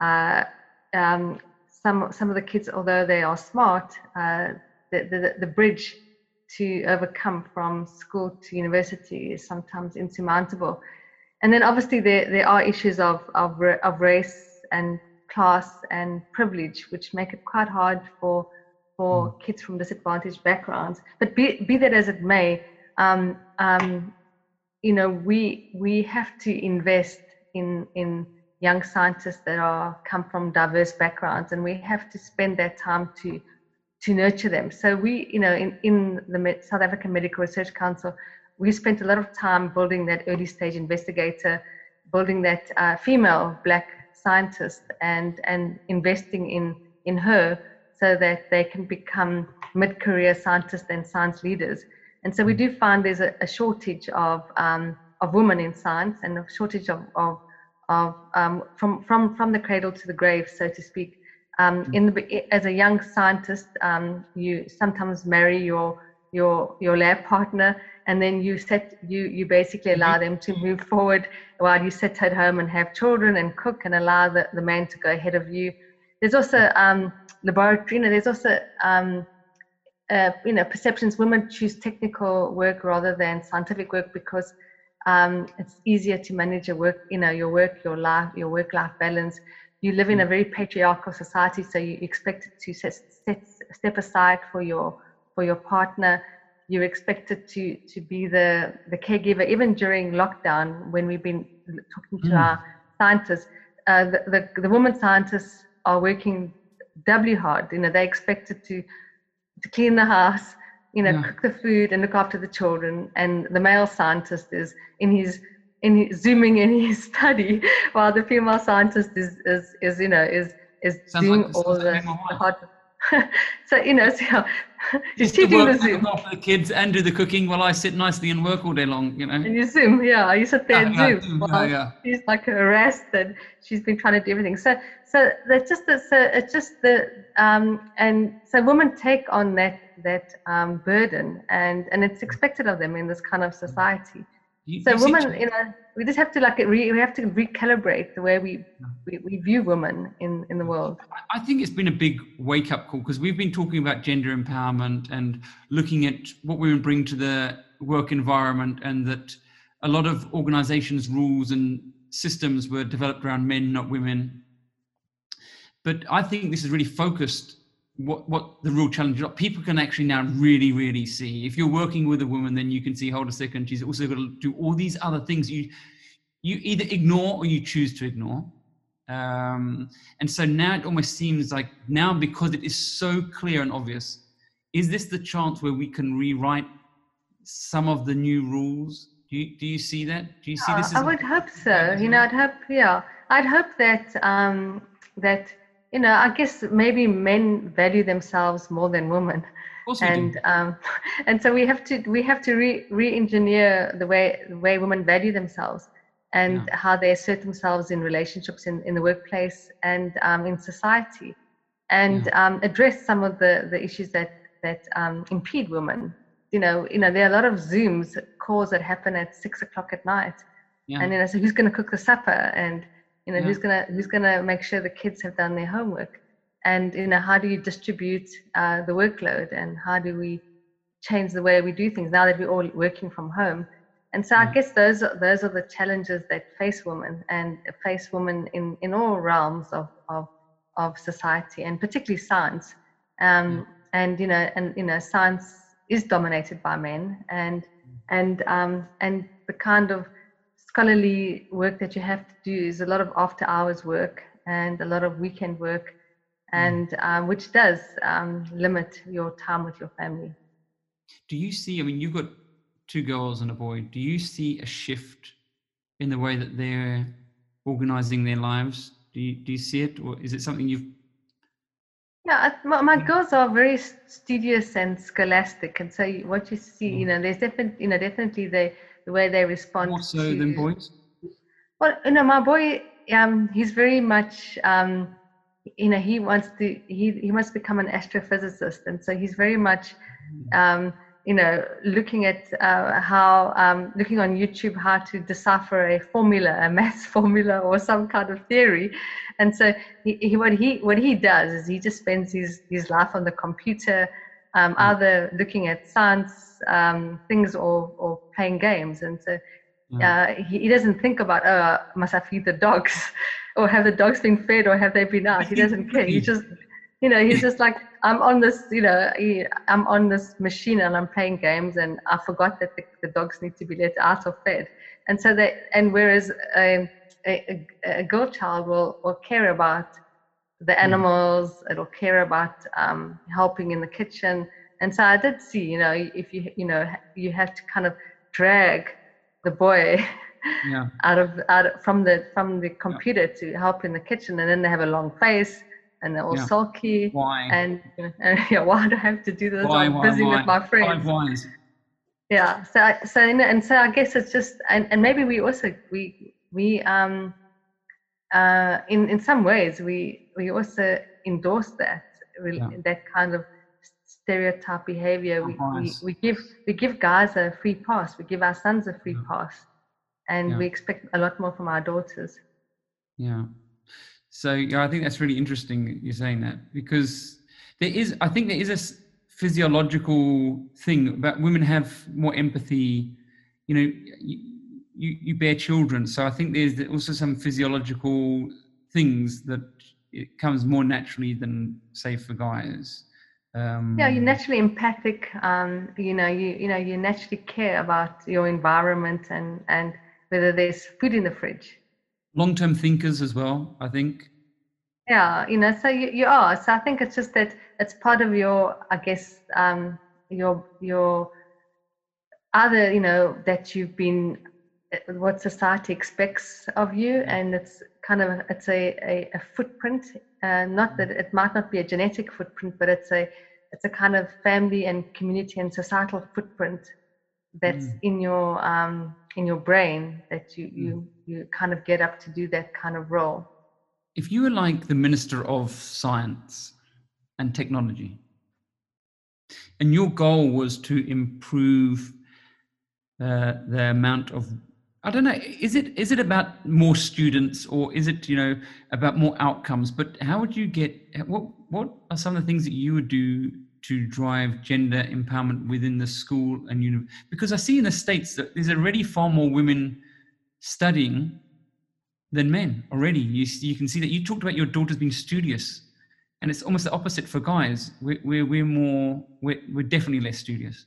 Speaker 2: uh, um, some, some of the kids, although they are smart, uh, the, the, the bridge to overcome from school to university is sometimes insurmountable. And then obviously there, there are issues of, of, of race and class and privilege, which make it quite hard for, for mm. kids from disadvantaged backgrounds. But be, be that as it may, um, um, you know, we, we have to invest in, in young scientists that are come from diverse backgrounds, and we have to spend that time to to nurture them. So we, you know, in, in the South African Medical Research Council, we spent a lot of time building that early stage investigator, building that uh, female black scientist, and and investing in in her so that they can become mid-career scientists and science leaders. And so we do find there's a, a shortage of um, of women in science and a shortage of of, of um, from from from the cradle to the grave, so to speak. Um, in the as a young scientist, um, you sometimes marry your your your lab partner and then you set you you basically allow them to move forward while you sit at home and have children and cook and allow the, the man to go ahead of you. There's also um, laboratory you know there's also um, uh, you know perceptions. Women choose technical work rather than scientific work because um, it's easier to manage your work you know your work your life your work life balance. You live in a very patriarchal society so you expect to set, set, step aside for your for your partner you're expected to to be the the caregiver even during lockdown when we've been talking to mm. our scientists uh, the, the, the women scientists are working doubly hard you know they're expected to to clean the house you know yeah. cook the food and look after the children and the male scientist is in his in his, zooming in his study while the female scientist is is, is you know is is Sounds doing like all the, the hard so you know, so
Speaker 1: she's teaching the Zoom. For the kids and do the cooking while I sit nicely and work all day long. You know.
Speaker 2: And you Zoom, yeah. You sit there and Zoom. Yeah, yeah. She's like harassed and she's been trying to do everything. So, so that's just the, so it's just the um and so women take on that that um burden and and it's expected of them in this kind of society. You, so you women, you know, we just have to like re, we have to recalibrate the way we, we, we view women in in the world.
Speaker 1: I think it's been a big wake up call because we've been talking about gender empowerment and looking at what women bring to the work environment, and that a lot of organizations' rules and systems were developed around men, not women. But I think this is really focused what what the real challenge is. People can actually now really, really see. If you're working with a woman, then you can see, hold a second, she's also got to do all these other things you you either ignore or you choose to ignore. Um, and so now it almost seems like now because it is so clear and obvious, is this the chance where we can rewrite some of the new rules? Do you, do you see that? Do you see this?
Speaker 2: I would hope so. You know, I'd hope, yeah, I'd hope that um, that you know, I guess maybe men value themselves more than women. and um, and so we have to we have to re re-engineer the way the way women value themselves and yeah. how they assert themselves in relationships in, in the workplace and um, in society and yeah. um, address some of the, the issues that that um, impede women you know you know there are a lot of zooms calls that happen at six o'clock at night yeah. and you know so who's going to cook the supper and you know yeah. who's gonna who's gonna make sure the kids have done their homework? And you know how do you distribute uh, the workload? And how do we change the way we do things now that we're all working from home? And so i guess those are those are the challenges that face women and face women in in all realms of of of society and particularly science. Um, and you know and you know science is dominated by men and mm. and um, and the kind of scholarly work that you have to do is a lot of after hours work and a lot of weekend work mm. and um, which does um, limit your time with your family
Speaker 1: do you see i mean you've got two girls and a boy do you see a shift in the way that they're organizing their lives Do you, do you see it, or is it something you've?
Speaker 2: Yeah, my, my girls are very studious and scholastic, and so what you see, you know, there's definitely, you know, definitely the the way they respond.
Speaker 1: More so to, than boys.
Speaker 2: Well, you know, my boy, um, he's very much, um, you know, he wants to, he he must become an astrophysicist, and so he's very much, mm. um, you know, looking at uh, how, um, looking on YouTube how to decipher a formula, a math formula, or some kind of theory. And so, he, he, what he what he does is he just spends his his life on the computer, um, either looking at science um, things or or playing games. And so, mm. uh, he, he doesn't think about, oh, must I feed the dogs, or have the dogs been fed, or have they been out? He doesn't care. He just you know, he's just like, I'm on this, you know, I'm on this machine and I'm playing games and I forgot that the, the dogs need to be let out or fed. And so they, and whereas a, a, a girl child will, will care about the hmm. animals, it'll care about um, helping in the kitchen. And so I did see, you know, if you, you know, you have to kind of drag the boy yeah. out of, out of, from the, from the computer yeah. to help in the kitchen. And then they have a long face and they're all yeah. sulky.
Speaker 1: Why?
Speaker 2: And, and, yeah, why do I have to do this? Why, I'm why, busy why? with my friends.
Speaker 1: Why?
Speaker 2: Yeah. So, I, so and so I guess it's just, and, and maybe we also we we um uh in in some ways we we also endorse that yeah. that kind of stereotype behavior. We, we, we give we give guys a free pass. We give our sons a free yeah. pass, and yeah. we expect a lot more from our daughters.
Speaker 1: Yeah. So yeah, I think that's really interesting you're saying that because there is, I think there is a physiological thing that women have more empathy. You know, you, you, bear children, so I think there's also some physiological things that it comes more naturally than say for guys.
Speaker 2: Um, yeah, you're naturally empathic. Um, you know, you you know, you naturally care about your environment and and whether there's food in the fridge
Speaker 1: long-term thinkers as well i think
Speaker 2: yeah you know so you, you are so i think it's just that it's part of your i guess um your your other you know that you've been what society expects of you and it's kind of it's a, a, a footprint uh, not that it might not be a genetic footprint but it's a it's a kind of family and community and societal footprint that's mm. in your um, in your brain that you you mm. you kind of get up to do that kind of role
Speaker 1: if you were like the minister of science and technology and your goal was to improve uh, the amount of i don't know is it is it about more students or is it you know about more outcomes? But how would you get what what are some of the things that you would do to drive gender empowerment within the school and you because i see in the states that there's already far more women studying than men already. You, you can see that you talked about your daughters being studious and it's almost the opposite for guys. We're, we're, we're more we're, we're definitely less studious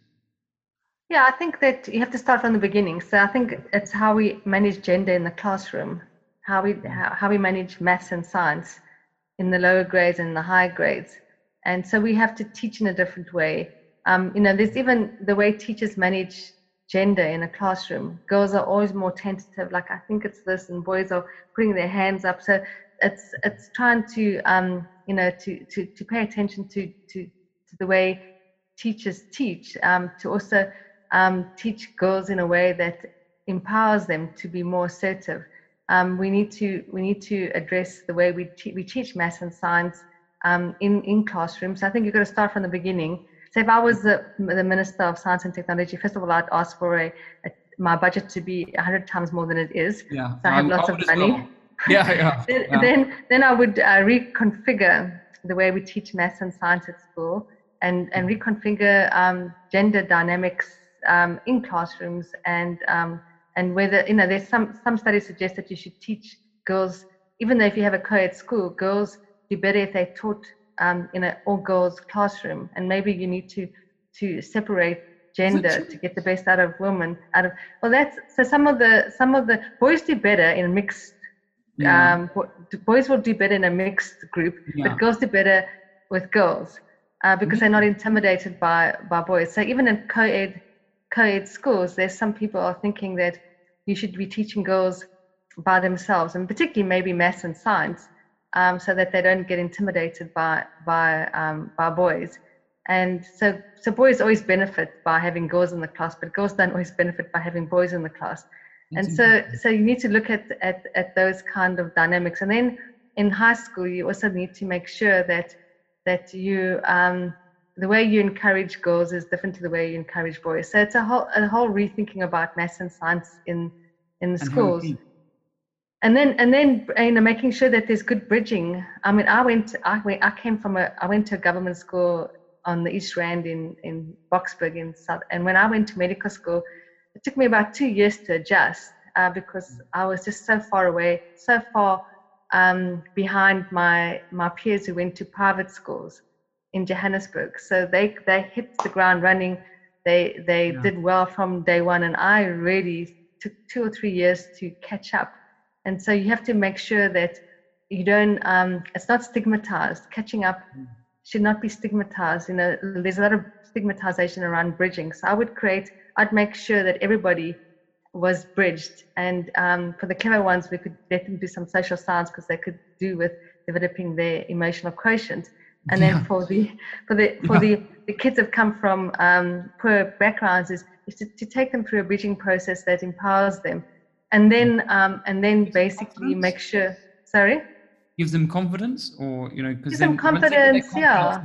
Speaker 2: yeah i think that you have to start from the beginning so i think it's how we manage gender in the classroom how we how, we manage maths and science in the lower grades and the higher grades and so we have to teach in a different way. Um, you know, there's even the way teachers manage gender in a classroom. Girls are always more tentative, like I think it's this, and boys are putting their hands up. So it's it's trying to um, you know to to to pay attention to to to the way teachers teach, um, to also um, teach girls in a way that empowers them to be more assertive. Um, we need to we need to address the way we te- we teach math and science um, in, in classrooms. I think you've got to start from the beginning. So if I was the, the Minister of Science and Technology, first of all, I'd ask for a, a my budget to be 100 times more than it is.
Speaker 1: Yeah.
Speaker 2: So I have lots I of money.
Speaker 1: Well. Yeah, yeah,
Speaker 2: then,
Speaker 1: yeah.
Speaker 2: then, then I would uh, reconfigure the way we teach maths and science at school and, and mm-hmm. reconfigure um, gender dynamics um, in classrooms and um, and whether you know there's some some studies suggest that you should teach girls even though if you have a co-ed school girls be better if they taught um, in an all girls classroom and maybe you need to to separate gender to get the best out of women out of well that's so some of the some of the boys do better in a mixed yeah. um, boys will do better in a mixed group yeah. but girls do better with girls uh, because mm-hmm. they're not intimidated by by boys so even in co-ed co-ed schools there's some people are thinking that you should be teaching girls by themselves and particularly maybe maths and science um, so that they don't get intimidated by by um, by boys. And so so boys always benefit by having girls in the class, but girls don't always benefit by having boys in the class. and so so you need to look at, at at those kind of dynamics. And then in high school, you also need to make sure that that you um, the way you encourage girls is different to the way you encourage boys. So it's a whole a whole rethinking about maths and science in in the
Speaker 1: And
Speaker 2: schools. and then and then you know making sure that there's good bridging. I mean i went i went i came from a i went to a government school on the east rand in in Boksburg in south and when i went to medical school it took me about two years to adjust uh, because i was just so far away so far um, behind my my peers who went to private schools in johannesburg. So they they hit the ground running. They they
Speaker 1: Yeah.
Speaker 2: did well from day one and i really took two or three years to catch up. And so you have to make sure that you don't um, it's not stigmatized. Catching up
Speaker 1: Mm.
Speaker 2: should not be stigmatized. You know there's a lot of stigmatization around bridging. So i would create i'd make sure that everybody was bridged. And um, for the clever ones we could let them do some social science because they could do with developing their emotional quotient and then for the for the for
Speaker 1: Yeah.
Speaker 2: the the kids that come from um, poor backgrounds is, is to, to take them through a bridging process that empowers them and then um, and then basically
Speaker 1: confidence?
Speaker 2: make sure sorry
Speaker 1: gives them confidence or you know because
Speaker 2: Gives them confidence, yeah.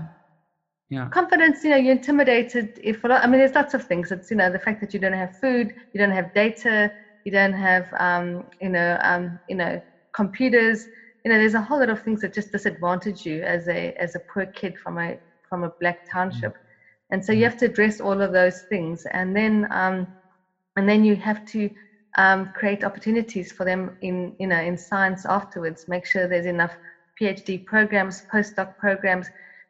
Speaker 1: yeah
Speaker 2: confidence you know you're intimidated if a lot i mean there's lots of things it's you know the fact that you don't have food you don't have data you don't have um, you know um, you know computers you know there's a whole lot of things that just disadvantage you as a as a poor kid from a from a black township. And so you
Speaker 1: Mm.
Speaker 2: have to address all of those things. And then um, and then you have to um, create opportunities for them in you know in science afterwards. Make sure there's enough phd programs postdoc programs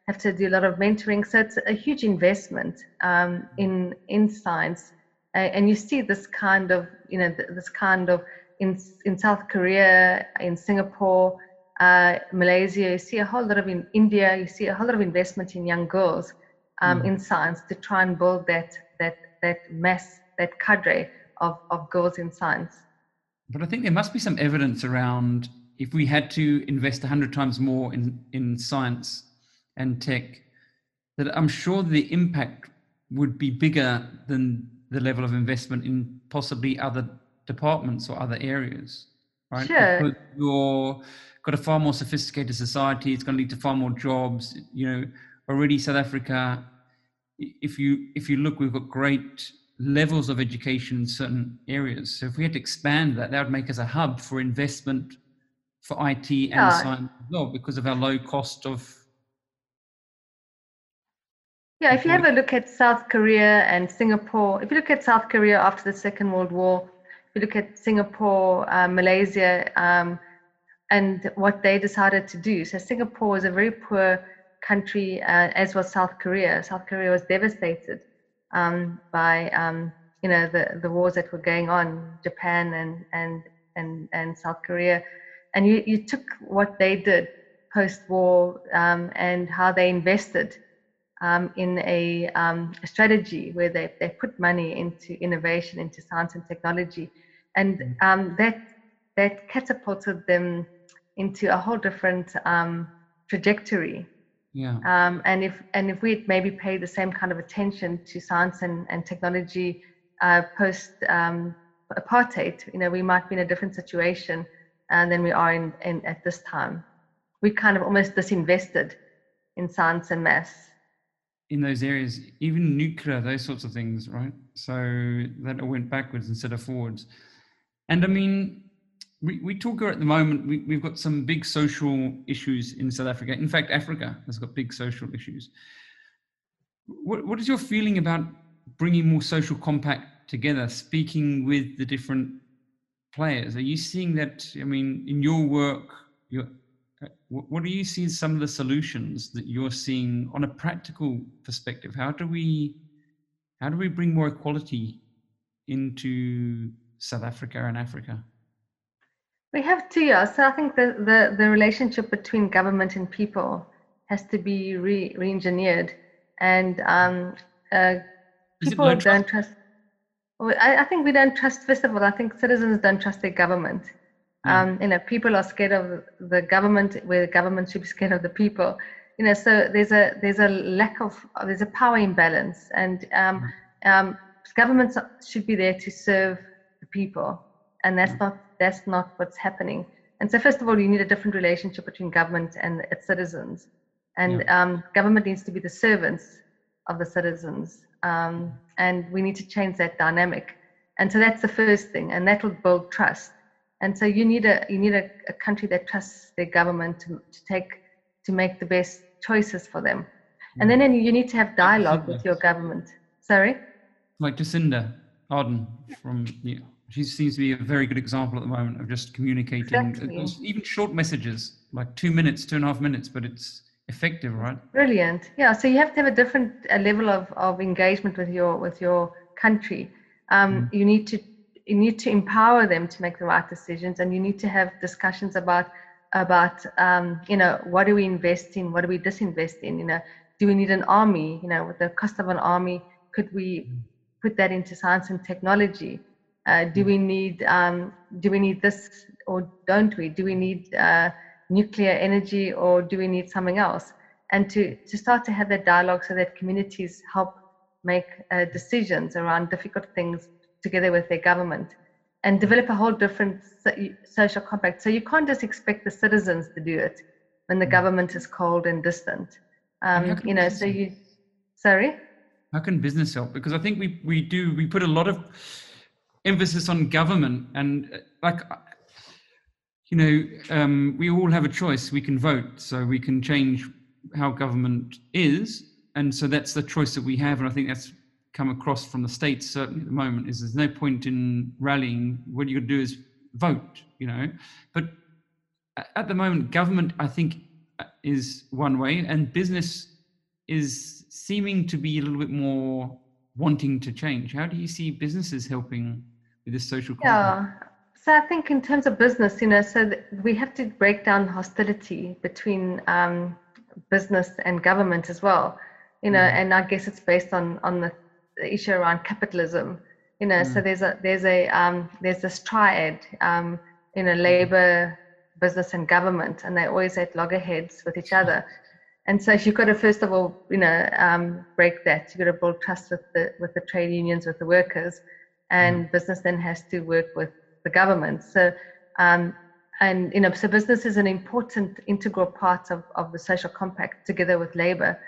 Speaker 2: have to do a lot of mentoring. So it's a huge investment um, in in science. And you see this kind of you know th- this kind of in in south korea in singapore uh, malaysia you see a whole lot of in india you see a whole lot of investment in young girls um,
Speaker 1: Mm.
Speaker 2: in science to try and build that that that mass that cadre of, of girls in science
Speaker 1: but i think there must be some evidence around if we had to invest 100 times more in in science and tech that i'm sure the impact would be bigger than the level of investment in possibly other departments or other areas right
Speaker 2: Sure.
Speaker 1: because you're got a far more sophisticated society it's going to lead to far more jobs you know already south africa if you if you look we've got great levels of education in certain areas so if we had to expand that that would make us a hub for investment for it and
Speaker 2: Yeah.
Speaker 1: science as well because of our low cost of
Speaker 2: Yeah, if you have a look at South Korea and Singapore, if you look at South Korea after the Second World War, you look at Singapore, uh, Malaysia, um, and what they decided to do. So Singapore was a very poor country, uh, as was South Korea. South Korea was devastated um, by um, you know the, the wars that were going on, Japan and and and and South Korea, and you you took what they did post-war um, and how they invested um, in a, um, a strategy where they, they put money into innovation, into science and technology, and um, that that catapulted them into a whole different um, trajectory.
Speaker 1: yeah
Speaker 2: Um, and if and if we had maybe paid the same kind of attention to science and, and technology uh, post um, apartheid, you know, we might be in a different situation uh, than we are in, in at this time. We kind of almost disinvested in science and maths.
Speaker 1: In those areas, even nuclear, those sorts of things, right? So that went backwards instead of forwards. And I mean, we, we talk at the moment, we, we've got some big social issues in South Africa. In fact, Africa has got big social issues. What, what is your feeling about bringing more social compact together, speaking with the different players? Are you seeing that, I mean, in your work, your, what do you see as some of the solutions that you're seeing on a practical perspective? How do we how do we bring more equality into South Africa and Africa?
Speaker 2: We have to, yeah. So I think the, the, the relationship between government and people has to be re, re-engineered. And um, uh, people don't trust. Well, I, I think we don't trust. First of all, I think citizens don't trust their government. Um, you know, people are scared of the government, where the government should be scared of the people. You know, so there's a there's a lack of there's a power imbalance, and um, um, governments should be there to serve the people, and that's not that's not what's happening. And so, first of all, you need a different relationship between government and its citizens, and yeah. um, government needs to be the servants of the citizens, um, and we need to change that dynamic. And so that's the first thing, and that will build trust. And so you need a you need a, a country that trusts their government to, to take to make the best choices for them. And then, then you need to have dialogue with your government. Sorry?
Speaker 1: Like Jacinda Ardern from yeah, she seems to be a very good example at the moment of just communicating exactly. even short messages, like two minutes, two and a half minutes, but it's effective, right?
Speaker 2: Brilliant. Yeah. So you have to have a different a level of, of engagement with your with your country. Um, mm. You need to you need to empower them to make the right decisions, and you need to have discussions about about um, you know what do we invest in, what do we disinvest in. You know, do we need an army? You know, with the cost of an army, could we put that into science and technology? Uh, do we need um, do we need this or don't we? Do we need uh, nuclear energy or do we need something else? And to to start to have that dialogue so that communities help make uh, decisions around difficult things together with their government and develop a whole different social compact. So you can't just expect the citizens to do it when the mm. government is cold and distant. Um, you know, so you, sorry?
Speaker 1: How can business help? Because I think we, we do, we put a lot of emphasis on government and uh, like, you know, um, we all have a choice. We can vote, so we can change how government is. And so that's the choice that we have. And I think that's come across from the states certainly at the moment is there's no point in rallying. What you could do is vote you know? But at the moment government i think is one way and business is seeming to be a little bit more wanting to change. How do you see businesses helping with this social
Speaker 2: yeah. so i think in terms of business you know so we have to break down hostility between um, business and government as well you know mm. and i guess it's based on on the the issue around capitalism. You know, mm. so there's a there's a um, there's this triad um, in a labor, business, and government, and they always at loggerheads with each other. And so you've got to first of all, you know, um, break that. You've got to build trust with the with the trade unions, with the workers, and mm. business then has to work with the government. So um, and you know, so business is an important integral part of, of the social compact together with labor.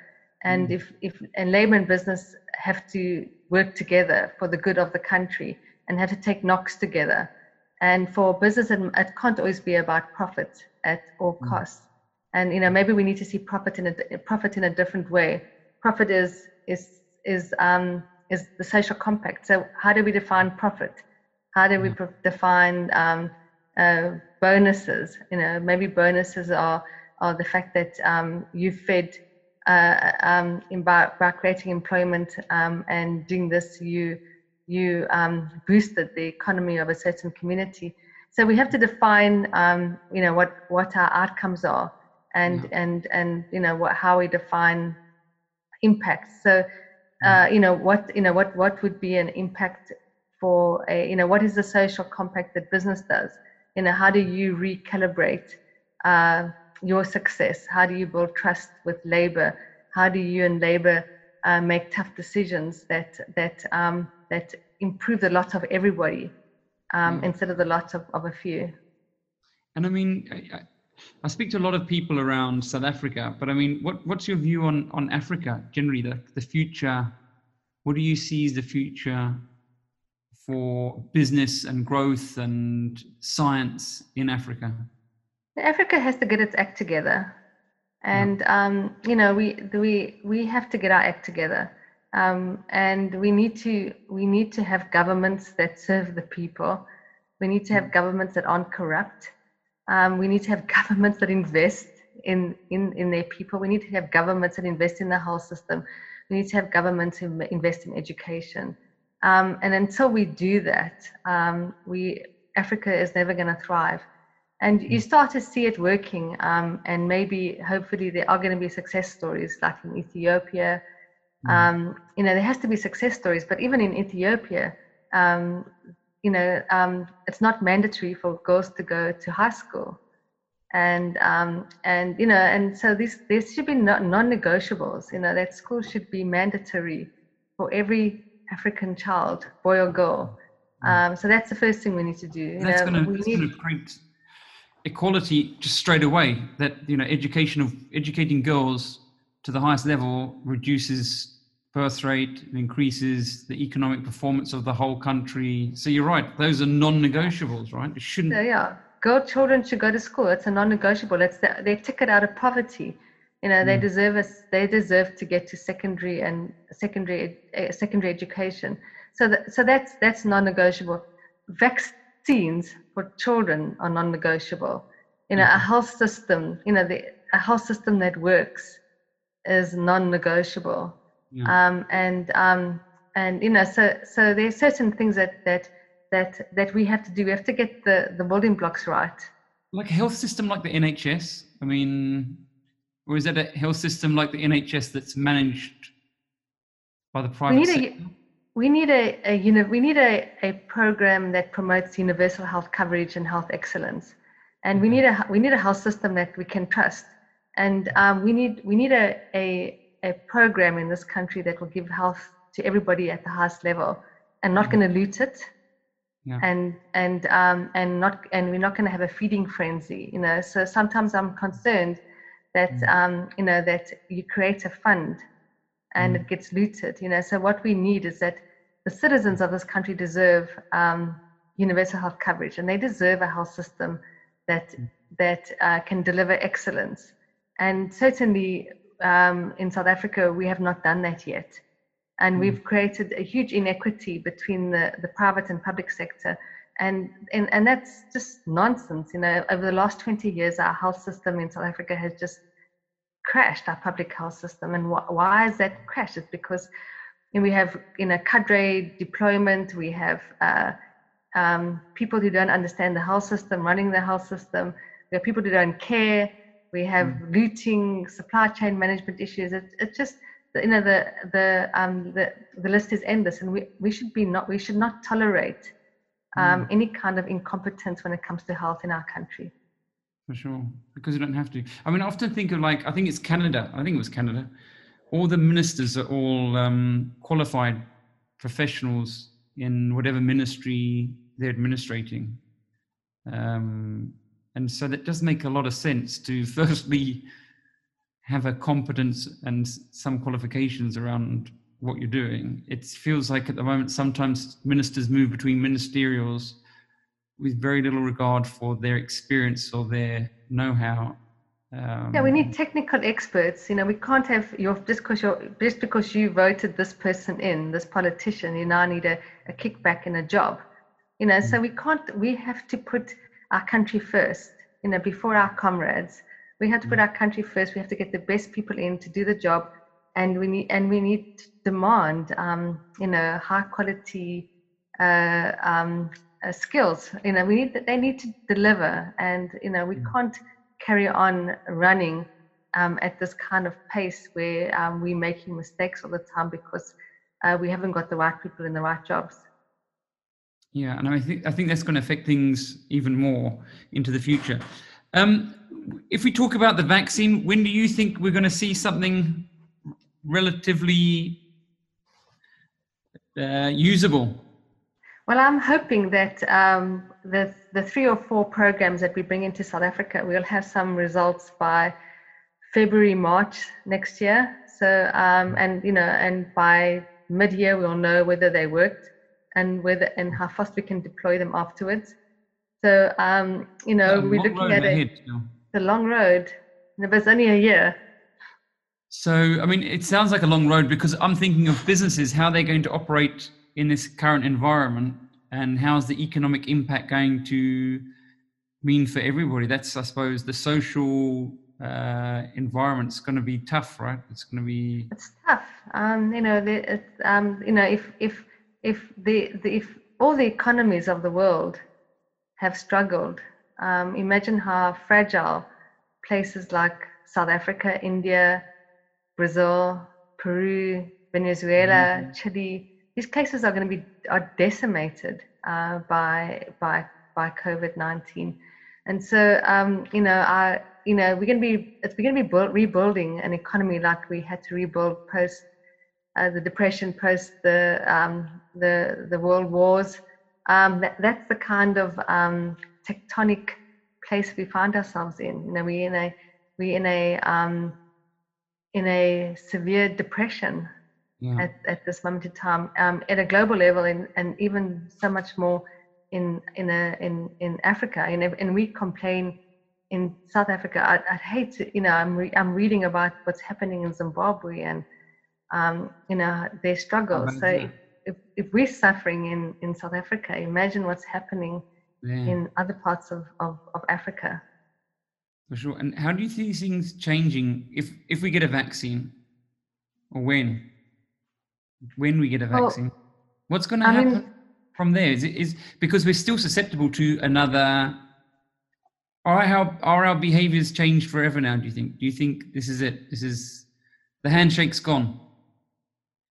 Speaker 2: And mm. if if and labor and business have to work together for the good of the country and have to take knocks together. And for business, it can't always be about profit at all mm. costs. And you know, maybe we need to see profit in a profit in a different way. Profit is is is um, is the social compact. So how do we define profit? How do we mm. define um, uh, bonuses? You know, maybe bonuses are are the fact that um, you fed uh, um, by, by creating employment um, and doing this, you you um, boosted the economy of a certain community. So we have to define, um, you know, what what our outcomes are, and yeah. and and you know what how we define impact. So, uh, you know, what you know what what would be an impact for a you know what is the social compact that business does? You know, how do you recalibrate? Uh, your success? How do you build trust with labor? How do you and labor uh, make tough decisions that that um, that improve the lot of everybody um, mm. instead of the lot of, of a few?
Speaker 1: And I mean, I, I, speak to a lot of people around South Africa, but I mean, what, what's your view on, on Africa generally, the, the future? What do you see as the future for business and growth and science in Africa?
Speaker 2: Africa has to get its act together, and um, you know we we we have to get our act together, um, and we need to we need to have governments that serve the people. We need to have governments that aren't corrupt. Um, we need to have governments that invest in, in in their people. We need to have governments that invest in the health system. We need to have governments who invest in education. Um, and until we do that, um, we Africa is never going to thrive and you start to see it working um, and maybe hopefully there are going to be success stories like in ethiopia mm. um, you know there has to be success stories but even in ethiopia um, you know, um, it's not mandatory for girls to go to high school. And, um, and you know, and so this, there should be non-negotiables, you know, that school should be mandatory for every African child, boy or girl. Mm. Um, so that's the first thing we need to do.
Speaker 1: that's going to create equality just straight away. That you know, education of educating girls to the highest level reduces birth rate, increases the economic performance of the whole country. So you're right; those are non-negotiables, right? It shouldn't.
Speaker 2: So, yeah, girl children should go to school. It's a non-negotiable. It's the, their ticket out of poverty you know they mm. deserve us they deserve to get to secondary and secondary uh, secondary education so that, so that's that's non-negotiable vaccines for children are non-negotiable you know mm-hmm. a health system you know the a health system that works is non-negotiable yeah. um, and um, and you know so so there's certain things that that that that we have to do we have to get the the building blocks right
Speaker 1: like a health system like the nhs i mean or is that a health system like the NHS that's managed by the private sector?
Speaker 2: A, we need a, a you know we need a, a program that promotes universal health coverage and health excellence, and we need a we need a health system that we can trust, and um, we need we need a, a a program in this country that will give health to everybody at the highest level, and not mm-hmm. going to loot it, yeah. and and um, and not and we're not going to have a feeding frenzy, you know. So sometimes I'm concerned that mm. um, you know that you create a fund and mm. it gets looted you know so what we need is that the citizens of this country deserve um, universal health coverage and they deserve a health system that mm. that uh, can deliver excellence and certainly um, in south africa we have not done that yet and mm. we've created a huge inequity between the, the private and public sector and, and and that's just nonsense you know over the last 20 years our health system in south africa has just crashed our public health system. And wh- why is that crashed? It's because you know, we have you know cadre deployment. We have uh, um, people who don't understand the health system running the health system. We have people who don't care. We have mm. looting supply chain management issues. It, it's just you know the the um the, the list is endless. And we, we should be not we should not tolerate um, mm. any kind of incompetence when it comes to health in our country.
Speaker 1: For sure, because you don't have to. I mean, I often think of like, I think it's Canada. I think it was Canada. All the ministers are all um, qualified professionals in whatever ministry they're administrating. Um, and so that does make a lot of sense to firstly have a competence and some qualifications around what you're doing. It feels like at the moment sometimes ministers move between ministerials with very little regard for their experience or their know-how.
Speaker 2: Um, yeah, we need technical experts. You know, we can't have your just because you just because you voted this person in, this politician, you now need a, a kickback in a job. You know, mm-hmm. so we can't. We have to put our country first. You know, before our comrades, we have to put mm-hmm. our country first. We have to get the best people in to do the job and we need and we need to demand um, you know high quality uh, um, uh, skills you know we need that they need to deliver and you know we mm. can't carry on running um, at this kind of pace where um, we're making mistakes all the time because uh, we haven't got the right people in the right jobs
Speaker 1: yeah and i think i think that's going to affect things even more into the future um, if we talk about the vaccine when do you think we're going to see something relatively uh, usable?
Speaker 2: Well, I'm hoping that um, the, the three or four programs that we bring into South Africa, we'll have some results by February, March next year. So, um, and you know, and by mid-year, we'll know whether they worked and whether and how fast we can deploy them afterwards. So, um, you know, we're looking at a, the long road. There's only a year.
Speaker 1: So, I mean, it sounds like a long road because I'm thinking of businesses, how they're going to operate in this current environment and how's the economic impact going to mean for everybody. That's, I suppose, the social uh, environment's going to be tough, right? It's going to be.
Speaker 2: It's tough. Um, you know, the, it's, um, you know, if if if the, the if all the economies of the world have struggled, um, imagine how fragile places like South Africa, India, Brazil, Peru, Venezuela, mm-hmm. Chile, these places are going to be are decimated. uh, by by by COVID nineteen, and so um, you know I you know we're going to be it's we're going to be build, rebuilding an economy like we had to rebuild post uh, the depression, post the um, the the world wars. Um, that, that's the kind of um, tectonic place we find ourselves in. You know, we in a we in a um, in a severe depression yeah. at, at this moment in time um, at a global level and, and even so much more in in a in in Africa. And and we complain in South Africa. I'd, I'd hate to you know I'm re- I'm reading about what's happening in Zimbabwe and um, you know their struggles so if, if we're suffering in in South Africa imagine what's happening yeah. in other parts of, of, of Africa.
Speaker 1: For sure. And how do you see things changing if if we get a vaccine? Or when when we get a vaccine? Well, What's going to happen mean, from there? Is it is because we're still susceptible to another? Are our are our behaviors changed forever now? Do you think? Do you think this is it? This is the handshake's gone.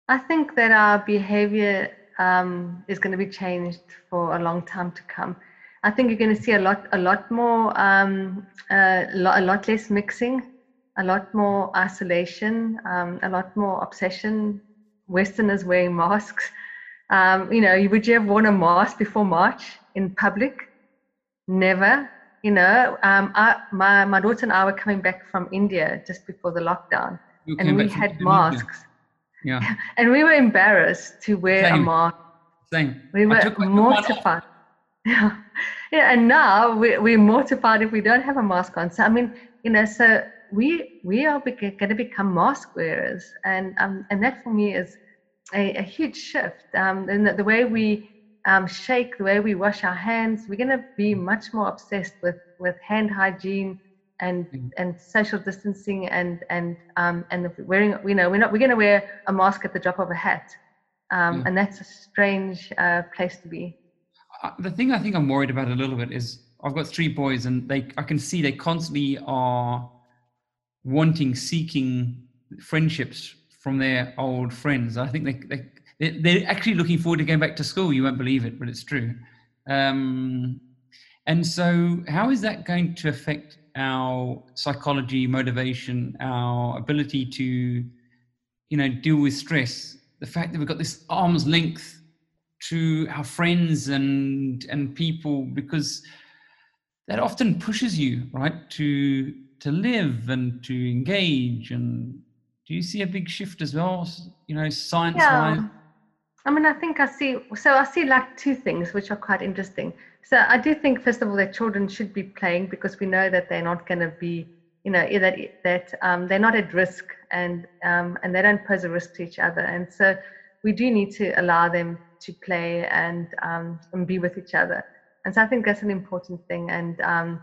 Speaker 2: I think that our behavior um, is going to be changed for a long time to come. I think you're going to see a lot, a lot more, um, uh, a lot less mixing, a lot more isolation, um, a lot more obsession Westerners wearing masks. Um, you know, would you have worn a mask before March in public? Never. You know, um, I, my my daughter and I were coming back from India just before the lockdown, and we had masks.
Speaker 1: Yeah.
Speaker 2: And we were embarrassed to wear
Speaker 1: Same.
Speaker 2: a mask.
Speaker 1: Same.
Speaker 2: We were mortified. Yeah. yeah. And now we, we're mortified if we don't have a mask on. So I mean, you know, so we we are going to become mask wearers, and um, and that for me is a, a huge shift. Um, and the, the way we um, shake, the way we wash our hands, we're going to be much more obsessed with with hand hygiene and mm-hmm. and social distancing and and um, and wearing. You know, we're not we're going to wear a mask at the drop of a hat, um, and that's a strange uh, place to be.
Speaker 1: Uh, the thing I think I'm worried about a little bit is I've got three boys, and they I can see they constantly are wanting, seeking friendships from their old friends. I think they, they they're actually looking forward to going back to school. You won't believe it, but it's true. Um, and so, how is that going to affect our psychology, motivation, our ability to, you know, deal with stress? The fact that we've got this arm's length to our friends and and people, because that often pushes you right to to live and to engage and do you see a big shift as well you know science wise yeah.
Speaker 2: i mean i think i see so i see like two things which are quite interesting. So i do think first of all that children should be playing because we know that they're not going to be you know that that um, they're not at risk and um, and they don't pose a risk to each other. And so we do need to allow them to play and um, and be with each other. And so i think that's an important thing. And um,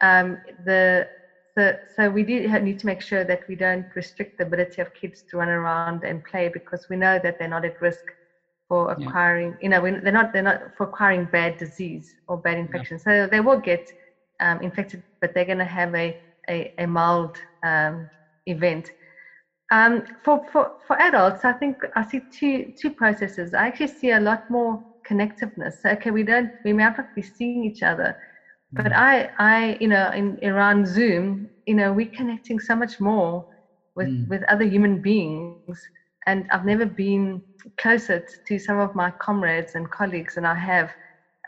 Speaker 2: um, the so, so we do need to make sure that we don't restrict the ability of kids to run around and play because we know that they're not at risk for acquiring, yeah. you know, they're not they're not for acquiring bad disease or bad infection. Yeah. So they will get um, infected, but they're going to have a a, a mild um, event. Um, for, for for adults, I think I see two two processes. I actually see a lot more connectiveness. So, okay, we don't we may not be seeing each other, but mm. I, I, you know, in around Zoom, you know, we're connecting so much more with mm. with other human beings, and I've never been closer to some of my comrades and colleagues than I have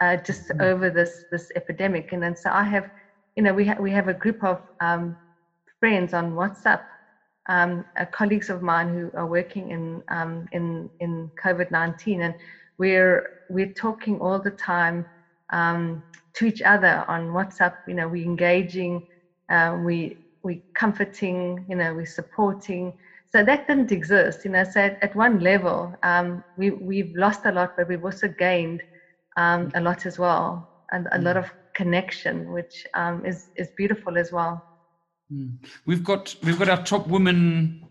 Speaker 2: uh, just mm. over this this epidemic. And then so I have, you know, we have we have a group of um, friends on WhatsApp, um, uh, colleagues of mine who are working in um, in in COVID nineteen, and we're we're talking all the time. Um, to each other on WhatsApp. You know, we're engaging, uh, we we comforting, you know, we're supporting. So that didn't exist, you know. So at, at one level, um, we we've lost a lot, but we've also gained um, a lot as well, and a mm. lot of connection, which um, is is beautiful as well.
Speaker 1: Mm. We've got we've got our top women.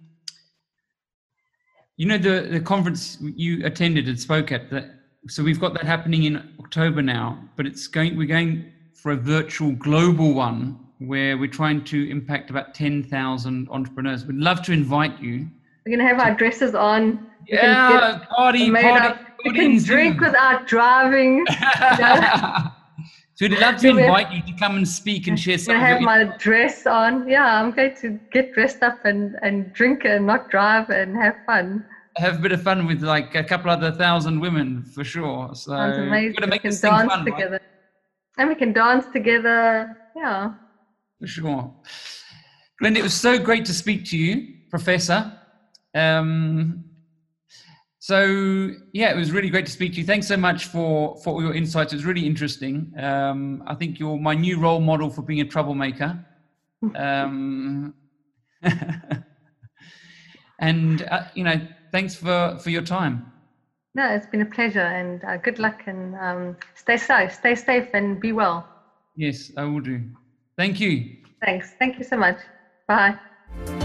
Speaker 1: You know the the conference you attended and spoke at that so we've got that happening in October now, but it's going. We're going for a virtual global one where we're trying to impact about ten thousand entrepreneurs. We'd love to invite you
Speaker 2: We're gonna have our dresses on.
Speaker 1: Yeah,
Speaker 2: get
Speaker 1: party, party,
Speaker 2: up. We can
Speaker 1: in
Speaker 2: drink
Speaker 1: Zoom.
Speaker 2: without driving.
Speaker 1: so we'd love to invite you to come and speak and share
Speaker 2: something.
Speaker 1: I'm
Speaker 2: gonna have my dress on. Yeah, I'm going to get dressed up and, and drink and not drive and have fun.
Speaker 1: Have a bit of fun with like a couple other thousand women for sure. So
Speaker 2: Sounds
Speaker 1: we've
Speaker 2: amazing.
Speaker 1: got to
Speaker 2: We can dance
Speaker 1: fun, right?
Speaker 2: together. And we can dance together. Yeah.
Speaker 1: For sure. Glenda, it was so great to speak to you, Professor. Um, so yeah, it was really great to speak to you. Thanks so much for for all your insights. It was really interesting. Um, I think you're my new role model for being a troublemaker. Um, and uh, you know, thanks for for your time.
Speaker 2: No, it's been a pleasure and uh, good luck and um, stay safe. Stay safe and be well.
Speaker 1: Yes, I will do. Thank you.
Speaker 2: Thanks. Thank you so much. Bye.